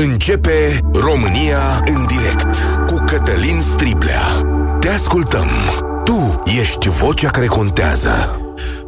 Începe România în direct cu Cătălin Striblea. Te ascultăm. Tu ești vocea care contează.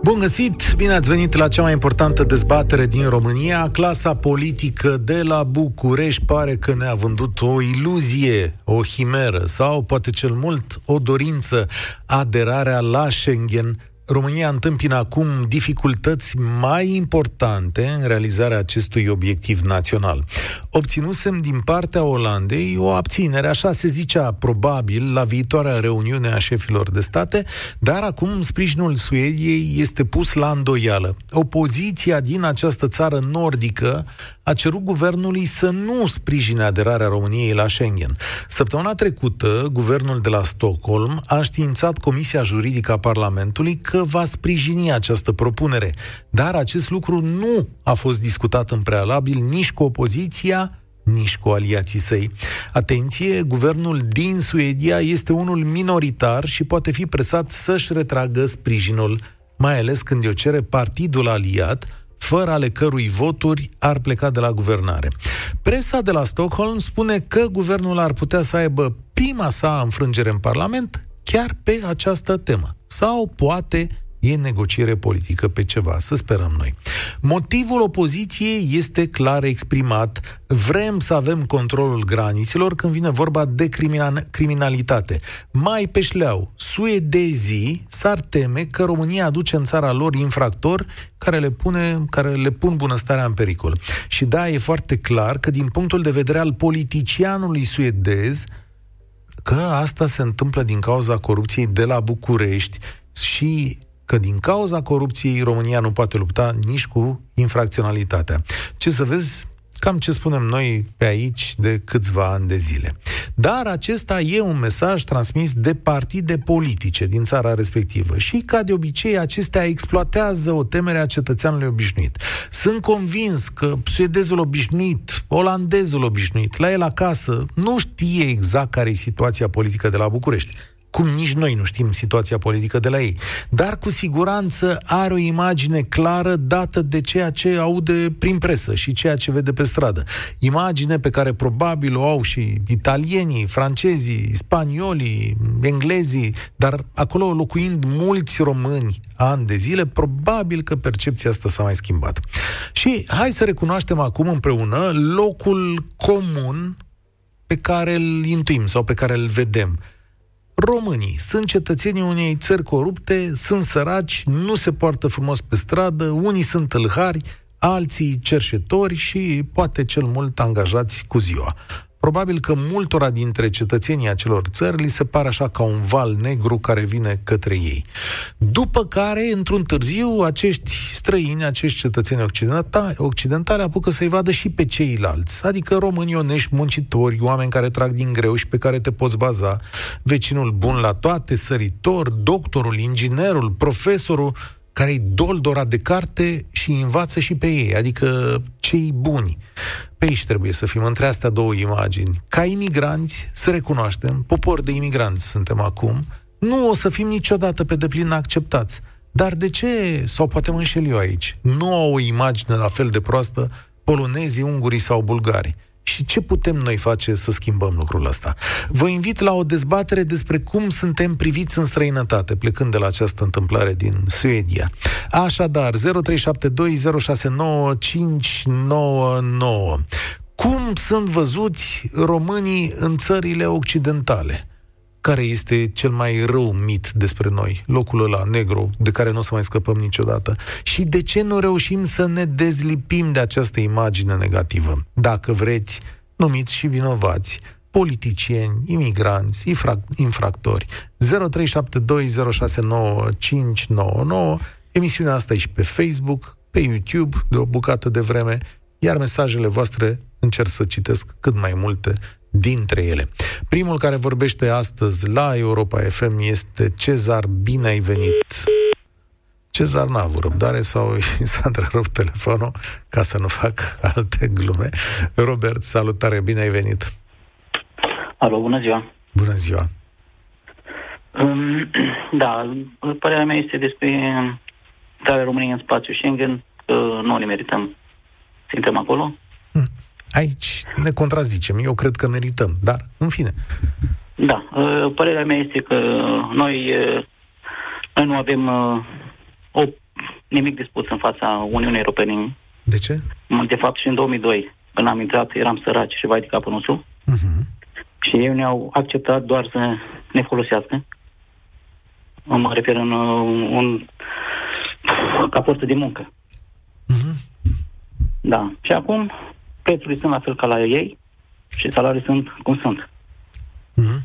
Bun găsit! Bine ați venit la cea mai importantă dezbatere din România. Clasa politică de la București pare că ne-a vândut o iluzie, o himeră sau poate cel mult o dorință aderarea la Schengen România întâmpină acum dificultăți mai importante în realizarea acestui obiectiv național. Obținusem din partea Olandei o abținere, așa se zicea probabil, la viitoarea reuniune a șefilor de state, dar acum sprijinul Suediei este pus la îndoială. Opoziția din această țară nordică a cerut guvernului să nu sprijine aderarea României la Schengen. Săptămâna trecută, guvernul de la Stockholm a științat Comisia Juridică a Parlamentului că va sprijini această propunere, dar acest lucru nu a fost discutat în prealabil nici cu opoziția, nici cu aliații săi. Atenție, guvernul din Suedia este unul minoritar și poate fi presat să-și retragă sprijinul, mai ales când o cere partidul aliat, fără ale cărui voturi ar pleca de la guvernare. Presa de la Stockholm spune că guvernul ar putea să aibă prima sa înfrângere în Parlament chiar pe această temă. Sau poate e negociere politică pe ceva, să sperăm noi. Motivul opoziției este clar exprimat. Vrem să avem controlul granițelor când vine vorba de criminalitate. Mai pe șleau, suedezii s-ar teme că România aduce în țara lor infractori care le, pune, care le pun bunăstarea în pericol. Și da, e foarte clar că din punctul de vedere al politicianului suedez, că asta se întâmplă din cauza corupției de la București și că din cauza corupției România nu poate lupta nici cu infracționalitatea. Ce să vezi, cam ce spunem noi pe aici de câțiva ani de zile. Dar acesta e un mesaj transmis de partide politice din țara respectivă și, ca de obicei, acestea exploatează o temere a cetățeanului obișnuit. Sunt convins că suedezul obișnuit, olandezul obișnuit, la el acasă, nu știe exact care e situația politică de la București cum nici noi nu știm situația politică de la ei. Dar cu siguranță are o imagine clară dată de ceea ce aude prin presă și ceea ce vede pe stradă. Imagine pe care probabil o au și italienii, francezii, spaniolii, englezii, dar acolo locuind mulți români ani de zile, probabil că percepția asta s-a mai schimbat. Și hai să recunoaștem acum împreună locul comun pe care îl intuim sau pe care îl vedem românii sunt cetățenii unei țări corupte, sunt săraci, nu se poartă frumos pe stradă, unii sunt tâlhari, alții cerșetori și poate cel mult angajați cu ziua. Probabil că multora dintre cetățenii acelor țări li se pare așa ca un val negru care vine către ei. După care, într-un târziu, acești străini, acești cetățeni occidentali, occidentali apucă să-i vadă și pe ceilalți, adică români onești, muncitori, oameni care trag din greu și pe care te poți baza, vecinul bun la toate, săritor, doctorul, inginerul, profesorul, care-i doldora de carte și învață și pe ei, adică cei buni. Pe aici trebuie să fim, între astea două imagini. Ca imigranți, să recunoaștem, popor de imigranți suntem acum, nu o să fim niciodată pe deplin acceptați. Dar de ce, sau poate mă înșel eu aici, nu au o imagine la fel de proastă polonezii, ungurii sau bulgarii? Și ce putem noi face să schimbăm lucrul ăsta? Vă invit la o dezbatere despre cum suntem priviți în străinătate, plecând de la această întâmplare din Suedia. Așadar, 0372069599. Cum sunt văzuți românii în țările occidentale? Care este cel mai rău mit despre noi, locul ăla negru, de care nu o să mai scăpăm niciodată. Și de ce nu reușim să ne dezlipim de această imagine negativă? Dacă vreți, numiți și vinovați, politicieni, imigranți, infra- infractori. 0372069599 Emisiunea asta e și pe Facebook, pe YouTube, de o bucată de vreme, iar mesajele voastre încerc să citesc cât mai multe dintre ele. Primul care vorbește astăzi la Europa FM este Cezar. Bine ai venit! Cezar n-a avut răbdare sau i s-a întrerupt telefonul ca să nu fac alte glume. Robert, salutare, bine ai venit! Alo, bună ziua! Bună ziua! Um, da, părerea mea este despre intrarea României în spațiu Schengen, că nu ne merităm. Suntem acolo? Hmm. Aici ne contrazicem. Eu cred că merităm, dar în fine. Da, uh, părerea mea este că noi, uh, noi nu avem uh, o, nimic de spus în fața Uniunii Europene. De ce? De fapt, și în 2002, când am intrat, eram săraci și vai de capul nostru. Uh-huh. Și ei ne-au acceptat doar să ne folosească. Mă refer în un, ca forță de muncă. Uh-huh. Da. Și acum prețurile sunt la fel ca la ei și salariile sunt cum sunt. Mm-hmm.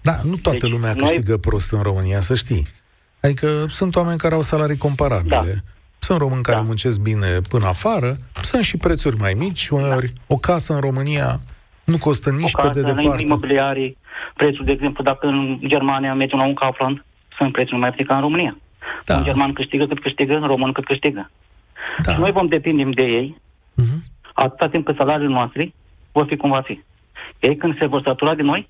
Da, nu toată deci, lumea noi... câștigă prost în România, să știi. Adică sunt oameni care au salarii comparabile. Da. Sunt români care da. muncesc bine până afară, sunt și prețuri mai mici, uneori da. o casă în România nu costă nici o casă, pe de departe. imobiliarii, prețul, de exemplu, dacă în Germania mergem la un Kaufland, sunt prețuri mai mici ca în România. Da. Un german câștigă cât câștigă, un român cât câștigă. Da. Și noi vom depindem de ei, uh-huh. Atâta timp cât salariile noastre vor fi cum va fi. Ei când se vor satura de noi,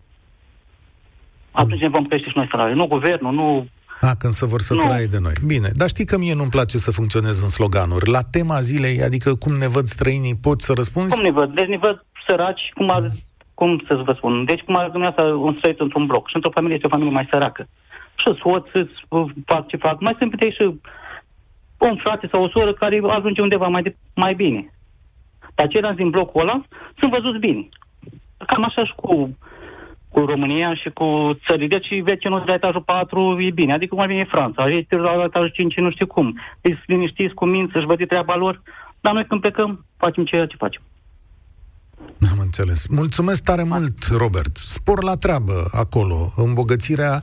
atunci ne vom crește și noi salariul. Nu guvernul, nu... A, când se vor sătura de noi. Bine, dar știi că mie nu-mi place să funcționez în sloganuri. La tema zilei, adică cum ne văd străinii, poți să răspunzi? Cum ne văd? Deci ne văd săraci, cum, a, cum să vă spun. Deci cum a dumneavoastră un străit într-un bloc și într-o familie este o familie mai săracă. Și soț, fac ce fac. Mai sunt pe și un frate sau o soră care ajunge undeva mai, de, mai bine. Dar ceilalți din blocul ăla sunt văzuți bine. Cam așa și cu cu România și cu țările. Deci vecinul de la etajul 4 e bine, adică cum ar vine Franța, este la etajul 5 nu știu cum. Îi liniștiți cu minți, își văd treaba lor, dar noi când plecăm, facem ceea ce facem. Am înțeles. Mulțumesc tare mult, Robert. Spor la treabă acolo. Îmbogățirea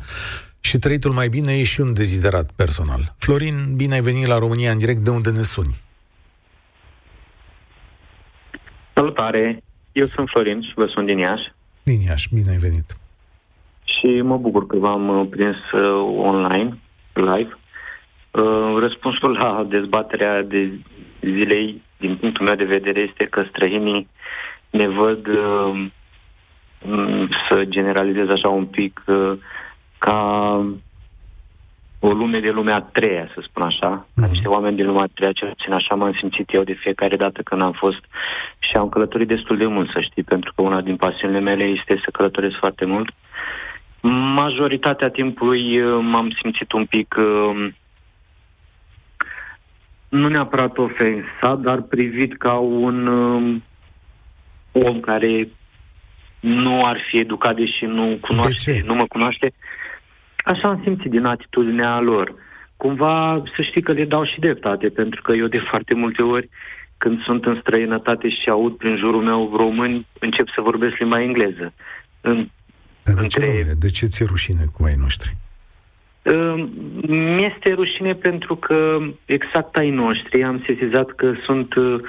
și trăitul mai bine e și un deziderat personal. Florin, bine ai venit la România în direct. De unde ne suni? Salutare! Eu sunt Florin și vă sunt din Iași. Din Iași, bine ai venit. Și mă bucur că v-am uh, prins uh, online, live. Uh, răspunsul la dezbaterea de zilei, din punctul meu de vedere, este că străinii ne văd, uh, să generalizez așa un pic, uh, ca o lume de lumea a treia, să spun așa, mm-hmm. ca mhm. niște oameni din lumea a treia, cel puțin așa m-am simțit eu de fiecare dată când am fost și am călătorit destul de mult, să știi, pentru că una din pasiunile mele este să călătoresc foarte mult. Majoritatea timpului uh, m-am simțit un pic uh, nu neapărat ofensat, dar privit ca un uh, om care nu ar fi educat, deși nu cunoaște, nu mă cunoaște. Așa am simțit din atitudinea lor. Cumva să știi că le dau și dreptate, pentru că eu de foarte multe ori când sunt în străinătate și aud prin jurul meu români, încep să vorbesc limba engleză. În, Dar de între... ce, domnule? De ce ți-e rușine cu ai noștri? Uh, mi-este rușine pentru că exact ai noștri am sesizat că sunt uh,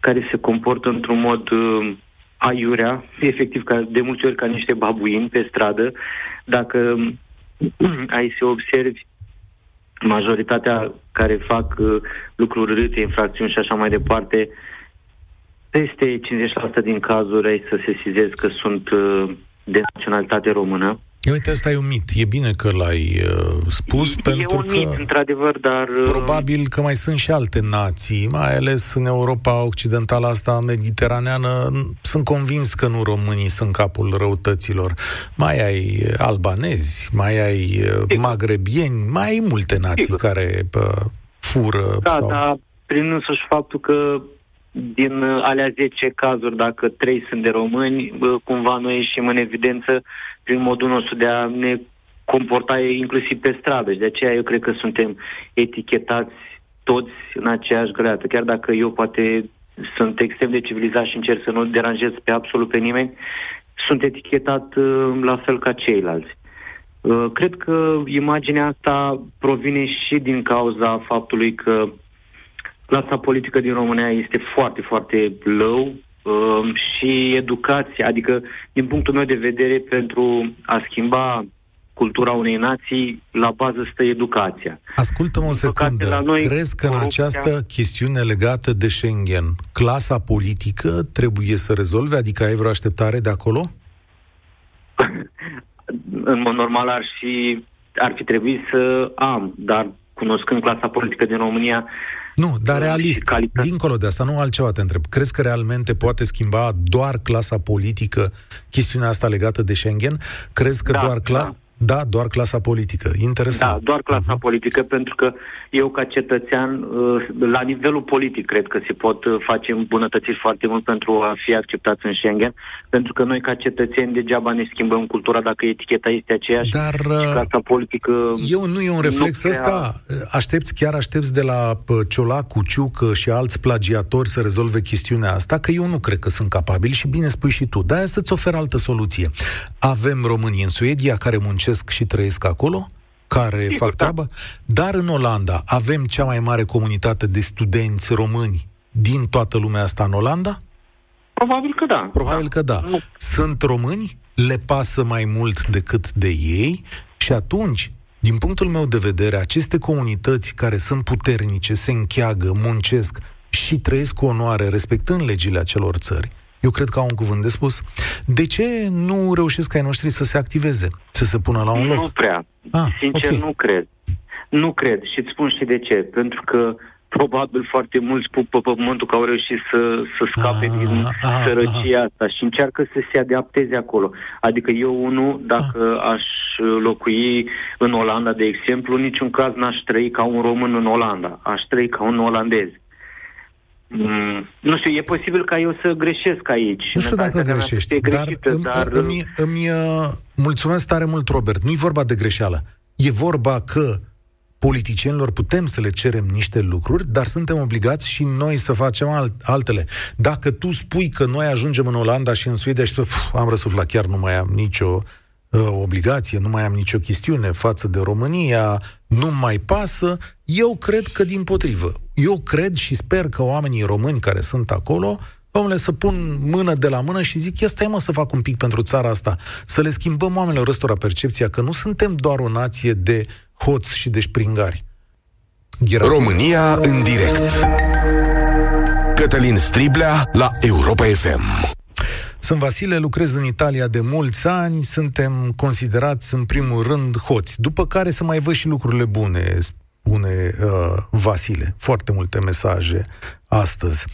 care se comportă într-un mod uh, aiurea, efectiv ca, de multe ori ca niște babuini pe stradă. Dacă ai să observi majoritatea care fac uh, lucruri râte, infracțiuni și așa mai departe, peste 50% din cazuri ai să se sesizezi că sunt uh, de naționalitate română. Uite, ăsta e un mit. E bine că l-ai uh, spus, e, pentru e un că... mit, într-adevăr, dar... Uh... Probabil că mai sunt și alte nații, mai ales în Europa Occidentală asta mediteraneană. Sunt convins că nu românii sunt capul răutăților. Mai ai albanezi, mai ai uh, Sigur. magrebieni, mai ai multe nații Sigur. care pă, fură. Da, sau... da, prin însuși faptul că din uh, alea 10 cazuri, dacă 3 sunt de români, cumva noi ieșim în evidență prin modul nostru de a ne comporta inclusiv pe stradă și de aceea eu cred că suntem etichetați toți în aceeași greată. Chiar dacă eu poate sunt extrem de civilizat și încerc să nu deranjez pe absolut pe nimeni, sunt etichetat uh, la fel ca ceilalți. Uh, cred că imaginea asta provine și din cauza faptului că clasa politică din România este foarte, foarte low, uh, și educația, adică din punctul meu de vedere pentru a schimba cultura unei nații, la bază stă educația. Ascultă-mă o secundă. La noi, Crezi că corupția... în această chestiune legată de Schengen, clasa politică trebuie să rezolve? Adică ai vreo așteptare de acolo? în mod normal ar fi, ar fi trebuit să am, dar cunoscând clasa politică din România, Nu, dar realist, dincolo de asta, nu altceva te întreb. Crezi că realmente poate schimba doar clasa politică chestiunea asta legată de Schengen? Crezi că da, doar cla- da. Da, doar clasa politică. Interesant. Da, doar clasa uh-huh. politică, pentru că eu, ca cetățean, uh, la nivelul politic, cred că se pot uh, face îmbunătățiri foarte mult pentru a fi acceptați în Schengen, pentru că noi, ca cetățeni, degeaba ne schimbăm cultura dacă eticheta este aceeași Dar, și uh, clasa politică... Eu nu e un reflex prea... ăsta. Aștepți, chiar aștepți de la Ciolacu, Ciucă și alți plagiatori să rezolve chestiunea asta, că eu nu cred că sunt capabili și bine spui și tu. De-aia să-ți ofer altă soluție. Avem români în Suedia care muncesc muncesc și trăiesc acolo, care Sigur, fac da. treaba, dar în Olanda avem cea mai mare comunitate de studenți români din toată lumea asta în Olanda? Probabil că da. Probabil da. că da. Nu. Sunt români, le pasă mai mult decât de ei și atunci, din punctul meu de vedere, aceste comunități care sunt puternice, se încheagă, muncesc și trăiesc cu onoare, respectând legile acelor țări, eu cred că au un cuvânt de spus. De ce nu reușesc ai noștri să se activeze, să se pună la un loc? Nu prea. Ah, Sincer, okay. nu cred. Nu cred și îți spun și de ce. Pentru că probabil foarte mulți pup pe pământul că au reușit să, să scape ah, din ah, sărăcia ah. asta și încearcă să se adapteze acolo. Adică eu, unul, dacă ah. aș locui în Olanda, de exemplu, în niciun caz n-aș trăi ca un român în Olanda. Aș trăi ca un olandez. Mm, nu știu, e posibil ca eu să greșesc aici. Nu știu dacă greșești, greșită, dar, dar îmi, îmi, îmi uh, mulțumesc tare mult, Robert. Nu e vorba de greșeală. E vorba că politicienilor putem să le cerem niște lucruri, dar suntem obligați și noi să facem alt, altele. Dacă tu spui că noi ajungem în Olanda și în Suedia și pf, am răsuflat, chiar nu mai am nicio uh, obligație, nu mai am nicio chestiune față de România, nu mai pasă, eu cred că din potrivă. Eu cred și sper că oamenii români care sunt acolo Domnule, să pun mână de la mână și zic, ia stai mă să fac un pic pentru țara asta, să le schimbăm oamenilor ăstora percepția că nu suntem doar o nație de hoți și de springari. Gherasim. România în direct. Cătălin Striblea la Europa FM. Sunt Vasile, lucrez în Italia de mulți ani, suntem considerați în primul rând hoți, după care să mai văd și lucrurile bune, spune uh, Vasile. Foarte multe mesaje astăzi.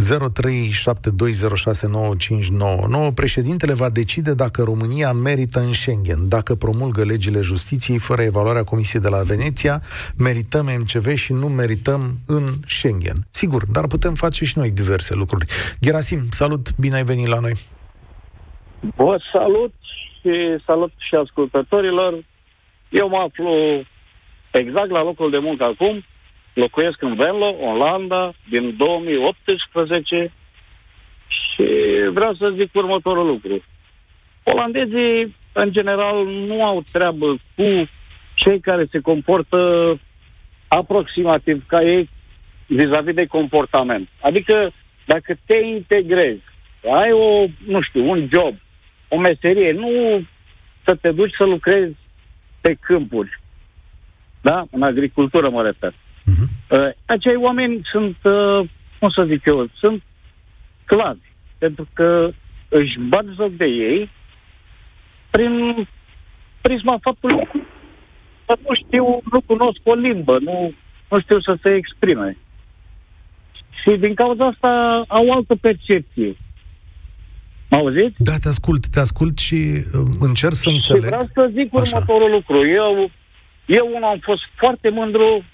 0372069599. Președintele va decide dacă România merită în Schengen. Dacă promulgă legile justiției fără evaluarea Comisiei de la Veneția, merităm MCV și nu merităm în Schengen. Sigur, dar putem face și noi diverse lucruri. Gerasim, salut, bine ai venit la noi. Vă salut și salut și ascultătorilor. Eu mă aflu exact la locul de muncă acum, locuiesc în Venlo, Olanda, din 2018 și vreau să zic următorul lucru. Olandezii, în general, nu au treabă cu cei care se comportă aproximativ ca ei vis-a-vis de comportament. Adică, dacă te integrezi, ai o, nu știu, un job, o meserie, nu să te duci să lucrezi pe câmpuri, da? În agricultură mă refer. Uh-huh. Uh, acei oameni sunt, uh, cum să zic eu, sunt clavi, pentru că își bat joc de ei prin prisma faptului că nu știu, nu cunosc o limbă, nu, nu știu să se exprime. Și din cauza asta au altă percepție. Mă auziți? Da, te ascult, te ascult și uh, încerc să înțeleg. Și vreau să zic Așa. următorul lucru. Eu, eu unul am fost foarte mândru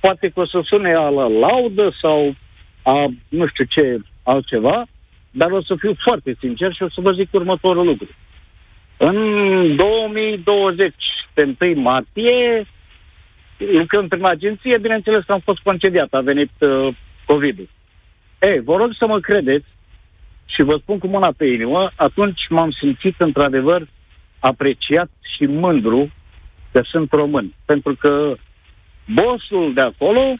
poate că o să sune a la laudă sau a nu știu ce altceva, dar o să fiu foarte sincer și o să vă zic următorul lucru. În 2020, pe 1 martie, lucrând prin agenție, bineînțeles că am fost concediat, a venit uh, COVID-ul. Ei, vă rog să mă credeți și vă spun cu mâna pe inimă, atunci m-am simțit într-adevăr apreciat și mândru că sunt român. Pentru că Bossul de acolo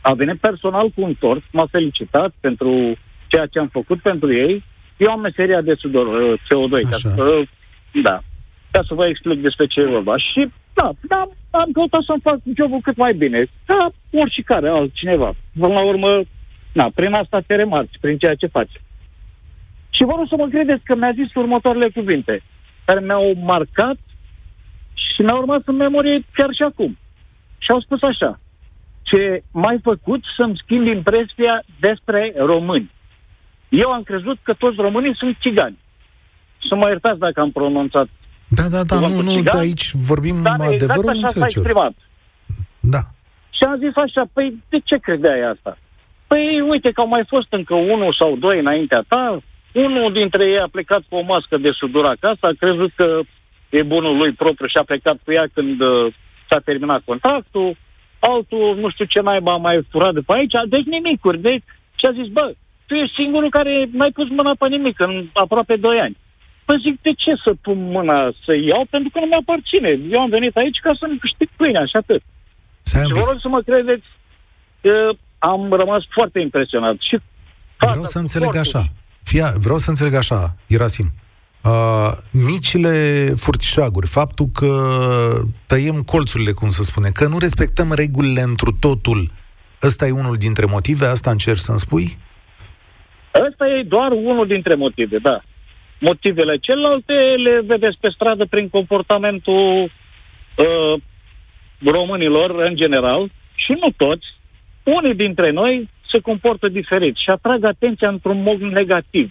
a venit personal cu un tort, m-a felicitat pentru ceea ce am făcut pentru ei. Eu am meseria de sudor, uh, CO2, ca să, da, ca să vă explic despre ce e vorba. Și da, da, am căutat să-mi fac jobul cât mai bine, ca oricare altcineva. Până la urmă, na, prin asta te remarci, prin ceea ce faci. Și vă rog să mă credeți că mi-a zis următoarele cuvinte, care mi-au marcat și mi-au urmat în memorie chiar și acum. Și au spus așa, ce mai făcut să-mi schimb impresia despre români. Eu am crezut că toți românii sunt țigani. Să mă iertați dacă am pronunțat. Da, da, da, nu, nu, țigan, aici vorbim dar adevărul, exact așa s-a exprimat. Da. Și am zis așa, păi de ce credeai asta? Păi uite că au mai fost încă unul sau doi înaintea ta, unul dintre ei a plecat cu o mască de sudură acasă, a crezut că e bunul lui propriu și a plecat cu ea când uh, s-a terminat contractul, altul nu știu ce naiba a mai furat de pe aici, deci nimicuri. Deci, și a zis, bă, tu ești singurul care n-ai pus mâna pe nimic în aproape 2 ani. Păi zic, de ce să pun mâna să iau? Pentru că nu mi-aparține. Eu am venit aici ca să-mi câștig pâinea și atât. Și vă rog să mă credeți, că am rămas foarte impresionat. Și Vreau să înțeleg așa. Fia, vreau să înțeleg așa, Irasim. Uh, micile furtișaguri, faptul că tăiem colțurile, cum să spune, că nu respectăm regulile întru totul, ăsta e unul dintre motive? Asta încerci să-mi spui? Ăsta e doar unul dintre motive, da. Motivele celelalte le vedeți pe stradă prin comportamentul uh, românilor în general și nu toți. Unii dintre noi se comportă diferit și atrag atenția într-un mod negativ.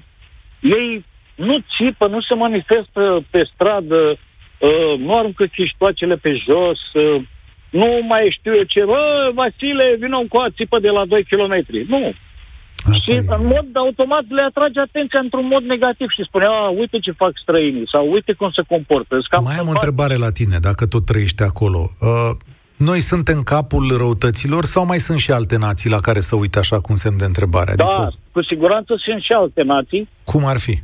Ei nu țipă, nu se manifestă pe stradă, uh, nu aruncă chiștoacele pe jos, uh, nu mai știu eu ce, bă, Vasile, vină cu a țipă de la 2 km. Nu. Asta și e. în mod automat le atrage atenția într-un mod negativ și spune, a, uite ce fac străinii sau uite cum se comportă. Mai am o întrebare la tine, dacă tot trăiești acolo. Uh, noi suntem capul răutăților sau mai sunt și alte nații la care să uite așa cum semn de întrebare? Da, adică... cu siguranță sunt și alte nații. Cum ar fi?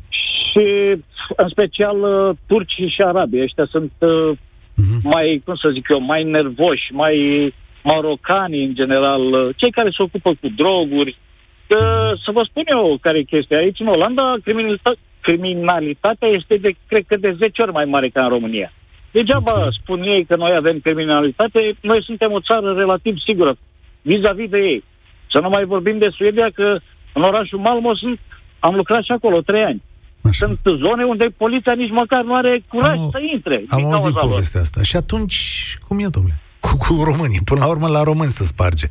Și în special uh, turcii și arabii. Ăștia sunt uh, uh-huh. mai, cum să zic eu, mai nervoși, mai marocani în general, uh, cei care se ocupă cu droguri. Uh, să vă spun eu care e chestia. Aici în Olanda criminalitatea, criminalitatea este de, cred că de 10 ori mai mare ca în România. Degeaba okay. spun ei că noi avem criminalitate, noi suntem o țară relativ sigură vis-a-vis de ei. Să nu mai vorbim de Suedia, că în orașul Malmo sunt, am lucrat și acolo trei ani. Așa. Sunt zone unde poliția nici măcar nu are curaj am, să intre. Am auzit povestea asta. Și atunci, cum e, domnule? cu, cu românii. Până la urmă, la români să sparge.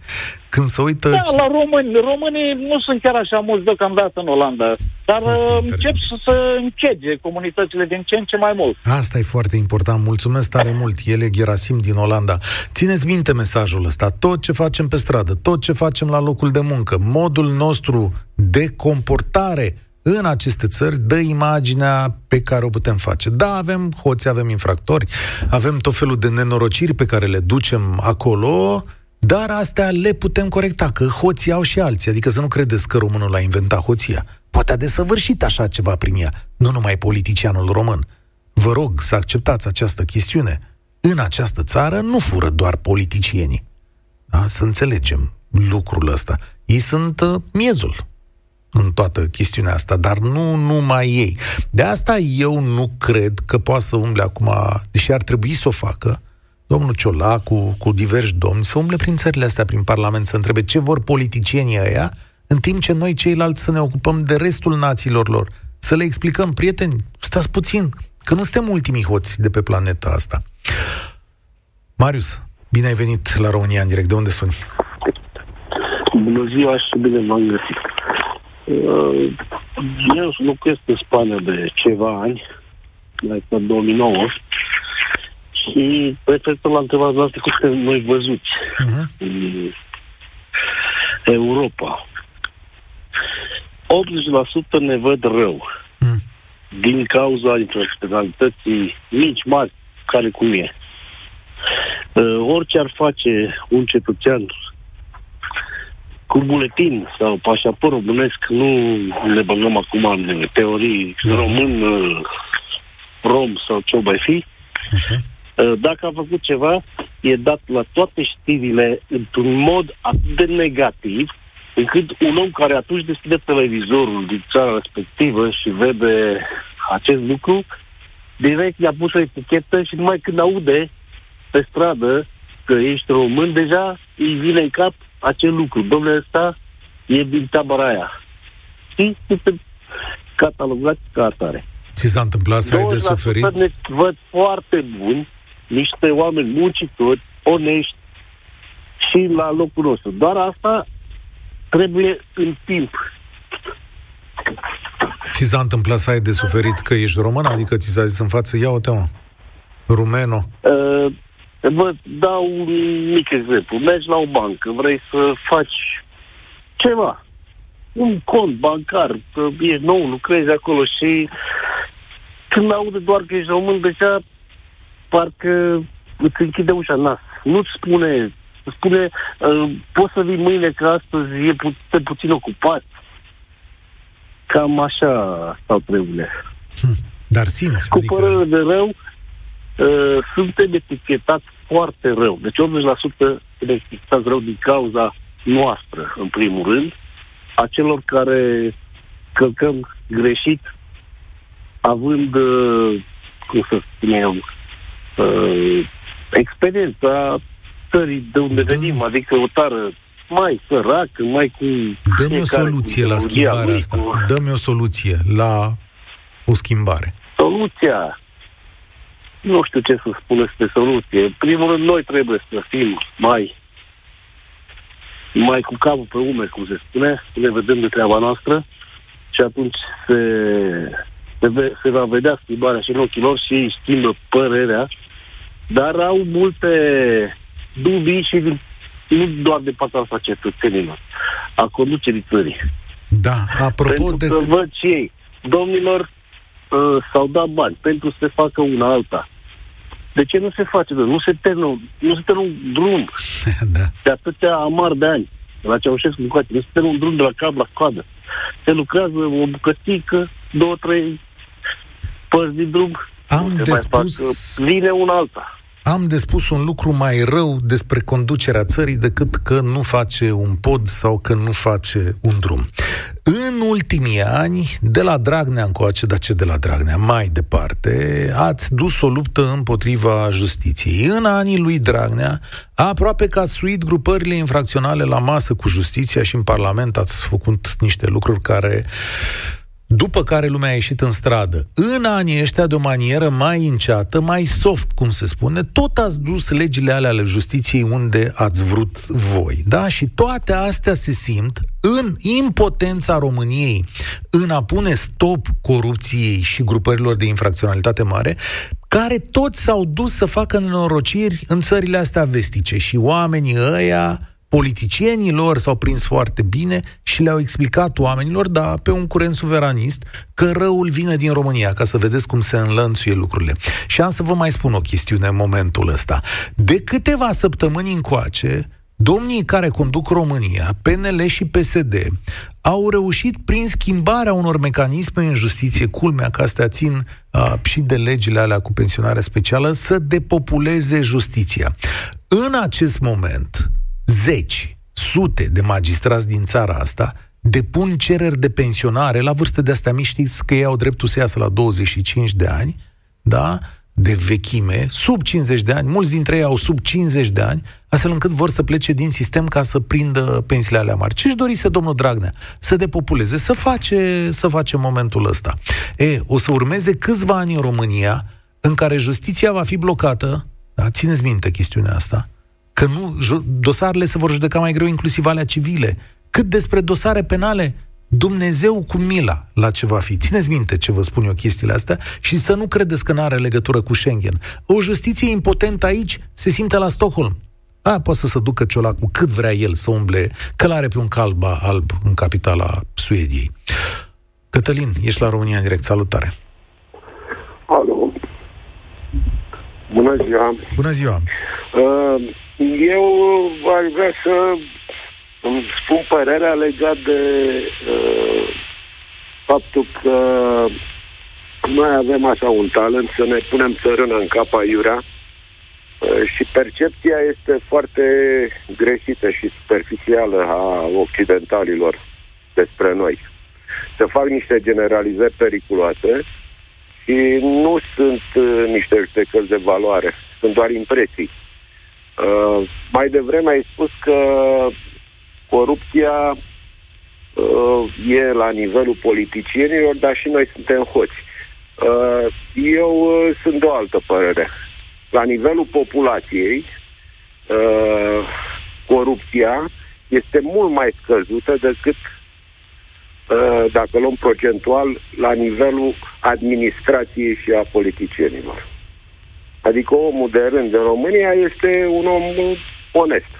Când se uită... Da, la români. Românii nu sunt chiar așa mulți deocamdată în Olanda. Dar uh, încep să se închege comunitățile din ce în ce mai mult. Asta e foarte important. Mulțumesc tare mult. El e Gerasim din Olanda. Țineți minte mesajul ăsta. Tot ce facem pe stradă, tot ce facem la locul de muncă, modul nostru de comportare în aceste țări dă imaginea pe care o putem face. Da, avem hoți, avem infractori, avem tot felul de nenorociri pe care le ducem acolo, dar astea le putem corecta, că hoții au și alții. Adică să nu credeți că românul a inventat hoția. Poate a desăvârșit așa ceva prin ea, nu numai politicianul român. Vă rog să acceptați această chestiune. În această țară nu fură doar politicienii. Da? Să înțelegem lucrul ăsta. Ei sunt uh, miezul în toată chestiunea asta, dar nu numai ei. De asta eu nu cred că poate să umble acum, deși ar trebui să o facă, domnul Ciolacu, cu diversi domni, să umble prin țările astea, prin Parlament, să întrebe ce vor politicienii ăia, în timp ce noi ceilalți să ne ocupăm de restul națiilor lor. Să le explicăm, prieteni, stați puțin, că nu suntem ultimii hoți de pe planeta asta. Marius, bine ai venit la România în direct. De unde suni? Bună ziua și bine v-am găsit. Uh, eu locuiesc în Spania de ceva ani, la 2009, și referitor la întrebarea noastră, cum suntem noi văzuți uh-huh. în Europa. 80% ne văd rău uh-huh. din cauza infracționalității mici, mari, care cum e. Uh, orice ar face un cetățean cu buletin sau pașaport românesc, nu ne băgăm acum în teorii da. român, uh, rom sau ce mai fi. Așa. Uh, dacă a făcut ceva, e dat la toate știrile într-un mod atât de negativ, încât un om care atunci deschide televizorul din țara respectivă și vede acest lucru, direct i-a pus o etichetă și numai când aude pe stradă că ești român, deja îi vine în cap acel lucru. Domnule, ăsta e din tabăra aia. Și este catalogat ca atare. Ți s-a întâmplat să ai de suferit? ne văd foarte buni, niște oameni muncitori, onești, și la locul nostru. Doar asta trebuie în timp. Ți s-a întâmplat să ai de suferit că ești român? Adică ți s-a zis în față, ia o mă, rumeno? Uh, vă dau un mic exemplu. Mergi la o bancă, vrei să faci ceva, un cont bancar, că ești nou, lucrezi acolo și când aude doar că ești român, deja parcă îți închide ușa nas. Nu-ți spune, spune, uh, poți să vii mâine că astăzi e pu- puțin ocupat. Cam așa stau treburile. Hm, dar simți. Cu adică... părere de rău, uh, suntem etichetați foarte rău. Deci 80% suntem etichetați rău din cauza noastră, în primul rând, a celor care călcăm greșit, având, uh, cum să spun eu, uh, experiența țării de unde Dăm. venim, adică o țară mai săracă, mai cu... Dă-mi o soluție la schimbarea asta. Cu... Dă-mi o soluție la o schimbare. Soluția? Nu știu ce să spun despre soluție. În primul rând, noi trebuie să fim mai mai cu capul pe umeri, cum se spune, să ne vedem de treaba noastră și atunci se, se, ve, se va vedea schimbarea și în ochii lor și ei schimbă părerea, dar au multe dubii și nu doar de partea asta cetățenilor, a conducerii țării. Da, apropo pentru de... să văd și ei, domnilor, uh, s-au dat bani pentru să se facă una alta. De ce nu se face? Nu se termină, nu se termină un drum da. de atâtea amar de ani. La Ceaușescu cu Nu se termină un drum de la cap la coadă. Se lucrează o bucătică, două, trei părți din drum. Am de spus... vine una alta am de spus un lucru mai rău despre conducerea țării decât că nu face un pod sau că nu face un drum. În ultimii ani, de la Dragnea încoace, dar ce de la Dragnea, mai departe, ați dus o luptă împotriva justiției. În anii lui Dragnea, aproape că ați suit grupările infracționale la masă cu justiția și în Parlament ați făcut niște lucruri care după care lumea a ieșit în stradă, în anii ăștia de o manieră mai înceată, mai soft, cum se spune, tot ați dus legile alea ale justiției unde ați vrut voi. Da? Și toate astea se simt în impotența României în a pune stop corupției și grupărilor de infracționalitate mare, care toți s-au dus să facă nenorociri în țările astea vestice și oamenii ăia politicienii lor s-au prins foarte bine și le-au explicat oamenilor, da, pe un curent suveranist, că răul vine din România, ca să vedeți cum se înlănțuie lucrurile. Și am să vă mai spun o chestiune în momentul ăsta. De câteva săptămâni încoace, domnii care conduc România, PNL și PSD, au reușit prin schimbarea unor mecanisme în justiție, culmea că astea țin uh, și de legile alea cu pensionare specială, să depopuleze justiția. În acest moment, zeci, sute de magistrați din țara asta depun cereri de pensionare la vârste de astea mici, știți că ei au dreptul să iasă la 25 de ani, da? de vechime, sub 50 de ani, mulți dintre ei au sub 50 de ani, astfel încât vor să plece din sistem ca să prindă pensiile alea mari. Ce-și dorise domnul Dragnea? Să depopuleze, să face, să face momentul ăsta. E, o să urmeze câțiva ani în România în care justiția va fi blocată, da? țineți minte chestiunea asta, că nu, dosarele se vor judeca mai greu, inclusiv alea civile. Cât despre dosare penale, Dumnezeu cu mila la ce va fi. Țineți minte ce vă spun eu chestiile astea și să nu credeți că nu are legătură cu Schengen. O justiție impotentă aici se simte la Stockholm. A, poate să se ducă ciolacul cât vrea el să umble călare pe un calba alb în capitala Suediei. Cătălin, ești la România în direct. Salutare! Alo! Bună ziua! Bună ziua! Uh, eu aș vrea să îmi spun părerea legat de uh, faptul că noi avem așa un talent să ne punem țărână în capa iurea uh, și percepția este foarte greșită și superficială a occidentalilor despre noi. Se fac niște generalizări periculoase și nu sunt uh, niște judecăți de valoare, sunt doar impresii. Uh, mai devreme ai spus că corupția uh, e la nivelul politicienilor, dar și noi suntem hoți. Uh, eu uh, sunt de o altă părere. La nivelul populației, uh, corupția este mult mai scăzută decât uh, dacă luăm procentual la nivelul administrației și a politicienilor. Adică omul de rând în România este un om onest.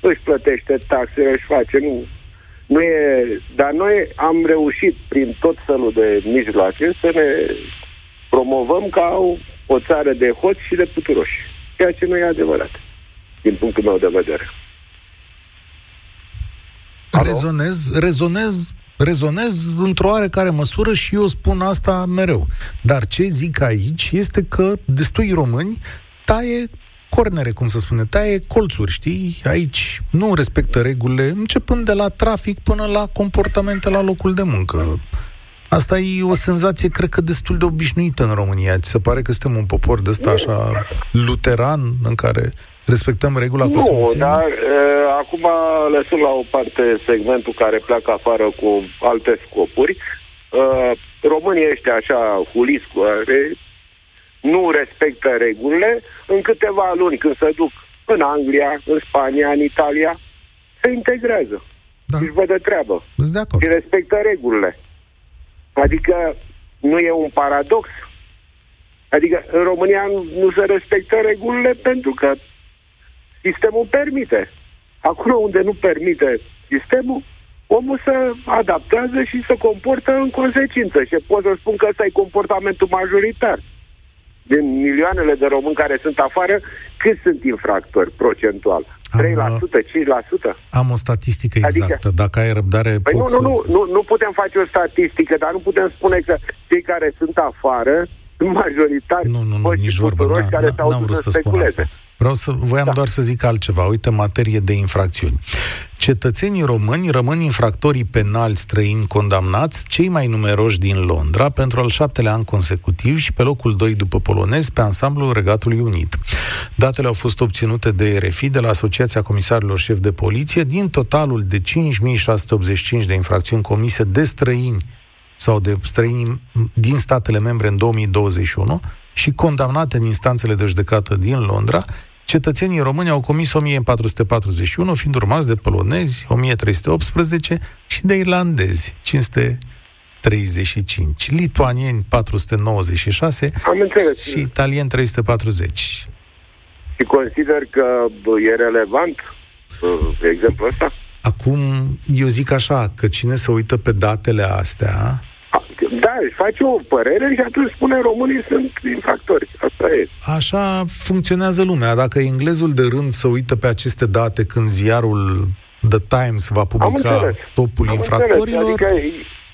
Își plătește taxele, își face, nu, nu e... Dar noi am reușit prin tot felul de mijloace să ne promovăm ca o, o țară de hoți și de puturoși. Ceea ce nu e adevărat, din punctul meu de vedere. Rezonez, rezonez rezonez într-o oarecare măsură și eu spun asta mereu. Dar ce zic aici este că destui români taie cornere, cum să spune, taie colțuri, știi? Aici nu respectă regulile, începând de la trafic până la comportamente la locul de muncă. Asta e o senzație, cred că, destul de obișnuită în România. Ți se pare că suntem un popor de ăsta așa luteran, în care respectăm regula cu Nu, dar e, acum lăsând la o parte segmentul care pleacă afară cu alte scopuri. E, România este așa hulis cu nu respectă regulile, în câteva luni când se duc în Anglia, în Spania, în Italia, se integrează. Da. Își văd de treabă. de acord. Și respectă regulile. Adică nu e un paradox. Adică în România nu, nu se respectă regulile pentru că sistemul permite. Acolo unde nu permite sistemul, omul se adaptează și se comportă în consecință. Și pot să spun că ăsta e comportamentul majoritar din milioanele de români care sunt afară, cât sunt infractori procentual? 3%, 5%? Am o statistică adică- exactă. Adică, Dacă ai răbdare, păi nu, să... nu, nu, nu, nu putem face o statistică, dar nu putem spune că cei care sunt afară sunt majoritari. Nu, nu, nu, nici vorbă. Care n-am vrut să spun asta. Vreau să, voiam da. doar să zic altceva. Uite, materie de infracțiuni. Cetățenii români rămân infractorii penali străini condamnați, cei mai numeroși din Londra, pentru al șaptelea an consecutiv și pe locul 2 după polonez pe ansamblul Regatului Unit. Datele au fost obținute de RFI, de la Asociația Comisarilor Șef de Poliție, din totalul de 5685 de infracțiuni comise de străini sau de străini din statele membre în 2021 și condamnate în instanțele de judecată din Londra, cetățenii români au comis 1441, fiind urmați de polonezi 1318 și de irlandezi 535, lituanieni 496 Am înțeles. și italieni 340. Și consider că e relevant uh, exemplul ăsta? Acum, eu zic așa, că cine se uită pe datele astea, da, își face o părere și atunci spune românii sunt infractori. Asta e. Așa funcționează lumea. Dacă englezul de rând să uită pe aceste date când ziarul The Times va publica topul Am infractorilor... Adică...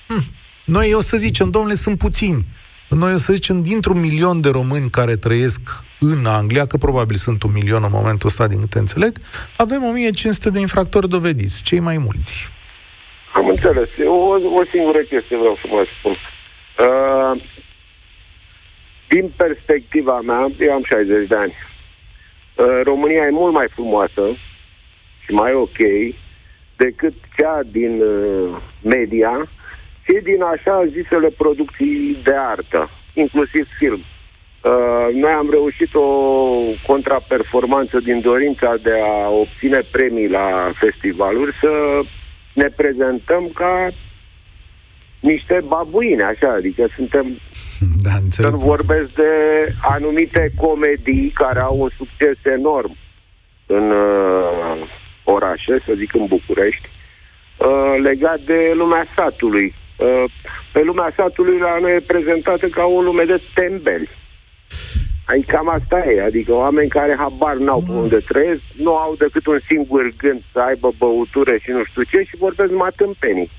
Hm, noi o să zicem, domnule, sunt puțini. Noi o să zicem, dintr-un milion de români care trăiesc în Anglia, că probabil sunt un milion în momentul ăsta, din câte înțeleg, avem 1500 de infractori dovediți, cei mai mulți. Am înțeles. O, o singură chestie vreau să vă spun. Uh, din perspectiva mea, eu am 60 de ani. Uh, România e mult mai frumoasă și mai ok decât cea din uh, media și din așa zisele producții de artă, inclusiv film. Uh, noi am reușit o contraperformanță din dorința de a obține premii la festivaluri să ne prezentăm ca niște babuine, așa, adică suntem... Da, înțeleg. Când vorbesc de anumite comedii care au un succes enorm în uh, orașe, să zic în București, uh, legat de lumea satului. Uh, pe lumea satului la noi e prezentată ca o lume de tembeli. Adică cam asta e, adică oameni care habar n-au pe unde trăiesc, nu au decât un singur gând să aibă băutură și nu știu ce și vorbesc numai tâmpenii.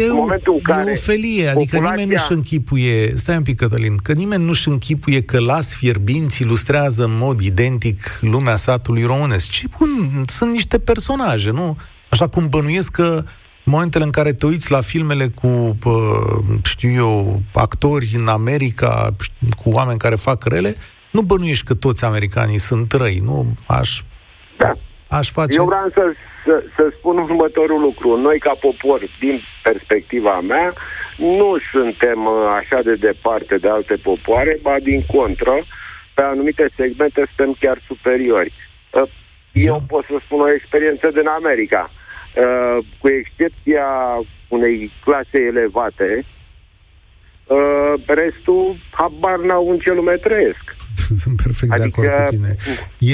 E, în momentul în care e o felie, adică populația... nimeni nu-și închipuie, stai un pic Cătălin, că nimeni nu-și închipuie că las fierbinți ilustrează în mod identic lumea satului românesc. Ce bun, sunt niște personaje, nu? Așa cum bănuiesc că momentele în care te uiți la filmele cu, știu eu, actori în America, cu oameni care fac rele, nu bănuiești că toți americanii sunt răi, nu? Aș, da. aș face... Eu vreau să, să, să spun următorul lucru. Noi, ca popor, din perspectiva mea, nu suntem uh, așa de departe de alte popoare, ba din contră, pe anumite segmente suntem chiar superiori. Uh, Eu pot să spun o experiență din America. Uh, cu excepția unei clase elevate, uh, restul habar n-au în ce lume trăiesc. Sunt perfect adică, de acord cu tine.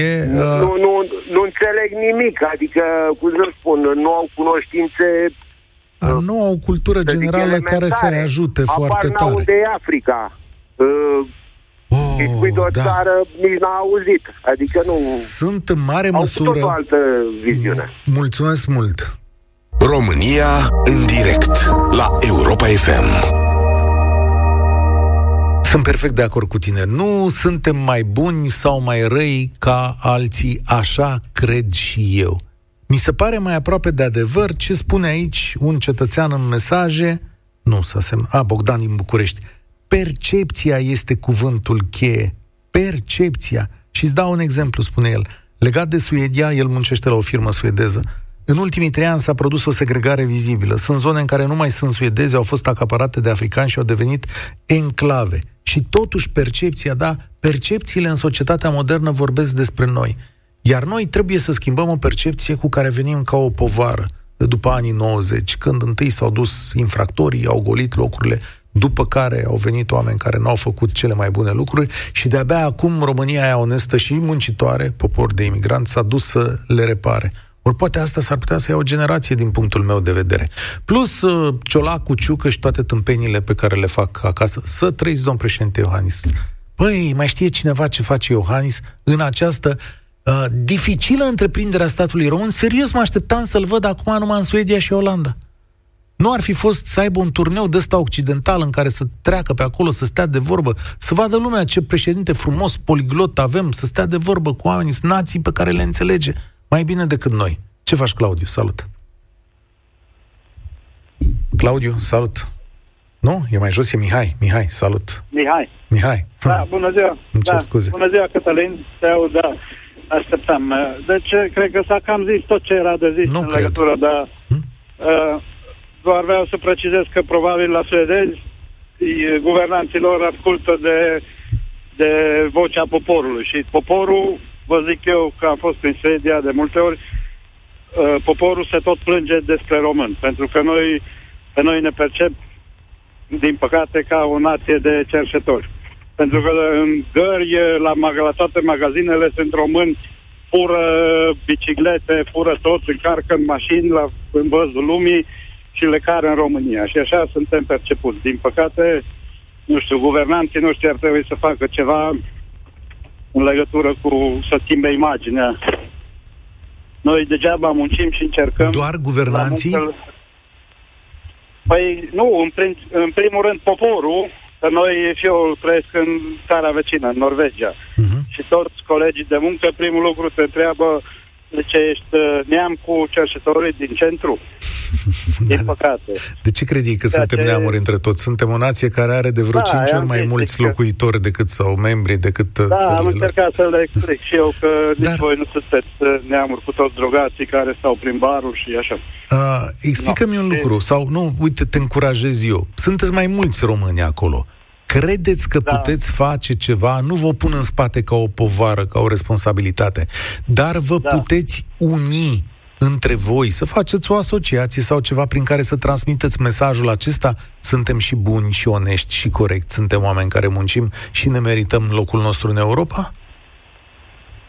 E, uh... nu, nu, nu înțeleg nimic, adică, cum să spun, nu au cunoștințe a, nu au cultură generală care să-i ajute Apar foarte tare. unde e Africa. Uh, Oh, de o da. țară nici n-a auzit. Adică nu... Sunt în mare au măsură... o altă viziune. Mulțumesc mult! România în direct la Europa FM. Sunt perfect de acord cu tine. Nu suntem mai buni sau mai răi ca alții, așa cred și eu. Mi se pare mai aproape de adevăr ce spune aici un cetățean în mesaje, nu să se... A, Bogdan din București. Percepția este cuvântul cheie. Percepția. Și îți dau un exemplu, spune el. Legat de Suedia, el muncește la o firmă suedeză. În ultimii trei ani s-a produs o segregare vizibilă. Sunt zone în care nu mai sunt suedezi, au fost acaparate de africani și au devenit enclave. Și totuși percepția, da, percepțiile în societatea modernă vorbesc despre noi. Iar noi trebuie să schimbăm o percepție cu care venim ca o povară de după anii 90, când întâi s-au dus infractorii, au golit locurile, după care au venit oameni care n-au făcut cele mai bune lucruri și de-abia acum România aia onestă și muncitoare, popor de imigranți, s-a dus să le repare. Ori poate asta s-ar putea să ia o generație din punctul meu de vedere. Plus uh, ciolacul, ciucă și toate tâmpenile pe care le fac acasă. Să trăiți, domn președinte Iohannis. Păi, mai știe cineva ce face Iohannis în această uh, dificilă întreprindere a statului român? Serios, mă așteptam să-l văd acum numai în Suedia și Olanda. Nu ar fi fost să aibă un turneu de ăsta occidental în care să treacă pe acolo, să stea de vorbă, să vadă lumea ce președinte frumos, poliglot avem, să stea de vorbă cu oamenii, nații pe care le înțelege mai bine decât noi. Ce faci, Claudiu? Salut! Claudiu, salut! Nu? E mai jos, e Mihai. Mihai, salut! Mihai. Mihai. Da, bună ziua. Îmi da, scuze. Bună ziua, Cătălin. Te aud, da. Așteptam. Deci, cred că s-a cam zis tot ce era de zis nu în cred. legătură, dar hmm? uh, doar vreau să precizez că probabil la suedezi guvernanților ascultă de, de vocea poporului și poporul vă zic eu că am fost în Suedia de multe ori, uh, poporul se tot plânge despre români, pentru că noi, pe noi ne percep, din păcate, ca o nație de cerșetori. Pentru că în gări, la, la toate magazinele sunt români, fură biciclete, fură tot, încarcă în mașini la, în văzul lumii și le cară în România. Și așa suntem percepuți. Din păcate, nu știu, guvernanții noștri ar trebui să facă ceva în legătură cu să schimbe imaginea. Noi degeaba muncim și încercăm... Doar guvernanții? Păi nu, în, prim, în primul rând poporul, că noi și eu trăiesc în țara vecină, în Norvegia. Uh-huh. Și toți colegii de muncă, primul lucru te întreabă de ce ești uh, neam cu cercetătorii din centru. Din păcate. De ce credi că Ceea suntem ce... neamuri între toți? Suntem o nație care are de vreo da, 5 ori mai mulți că... locuitori decât sau membri decât uh, Da, am încercat să le explic și eu că Dar... nici voi nu sunteți uh, neamuri cu toți drogații care stau prin barul și așa. Uh, explică-mi no. un lucru, sau nu, uite, te încurajez eu. Sunteți mai mulți români acolo. Credeți că da. puteți face ceva? Nu vă pun în spate ca o povară, ca o responsabilitate, dar vă da. puteți uni între voi, să faceți o asociație sau ceva prin care să transmiteți mesajul acesta, suntem și buni și onești și corecți, suntem oameni care muncim și ne merităm locul nostru în Europa?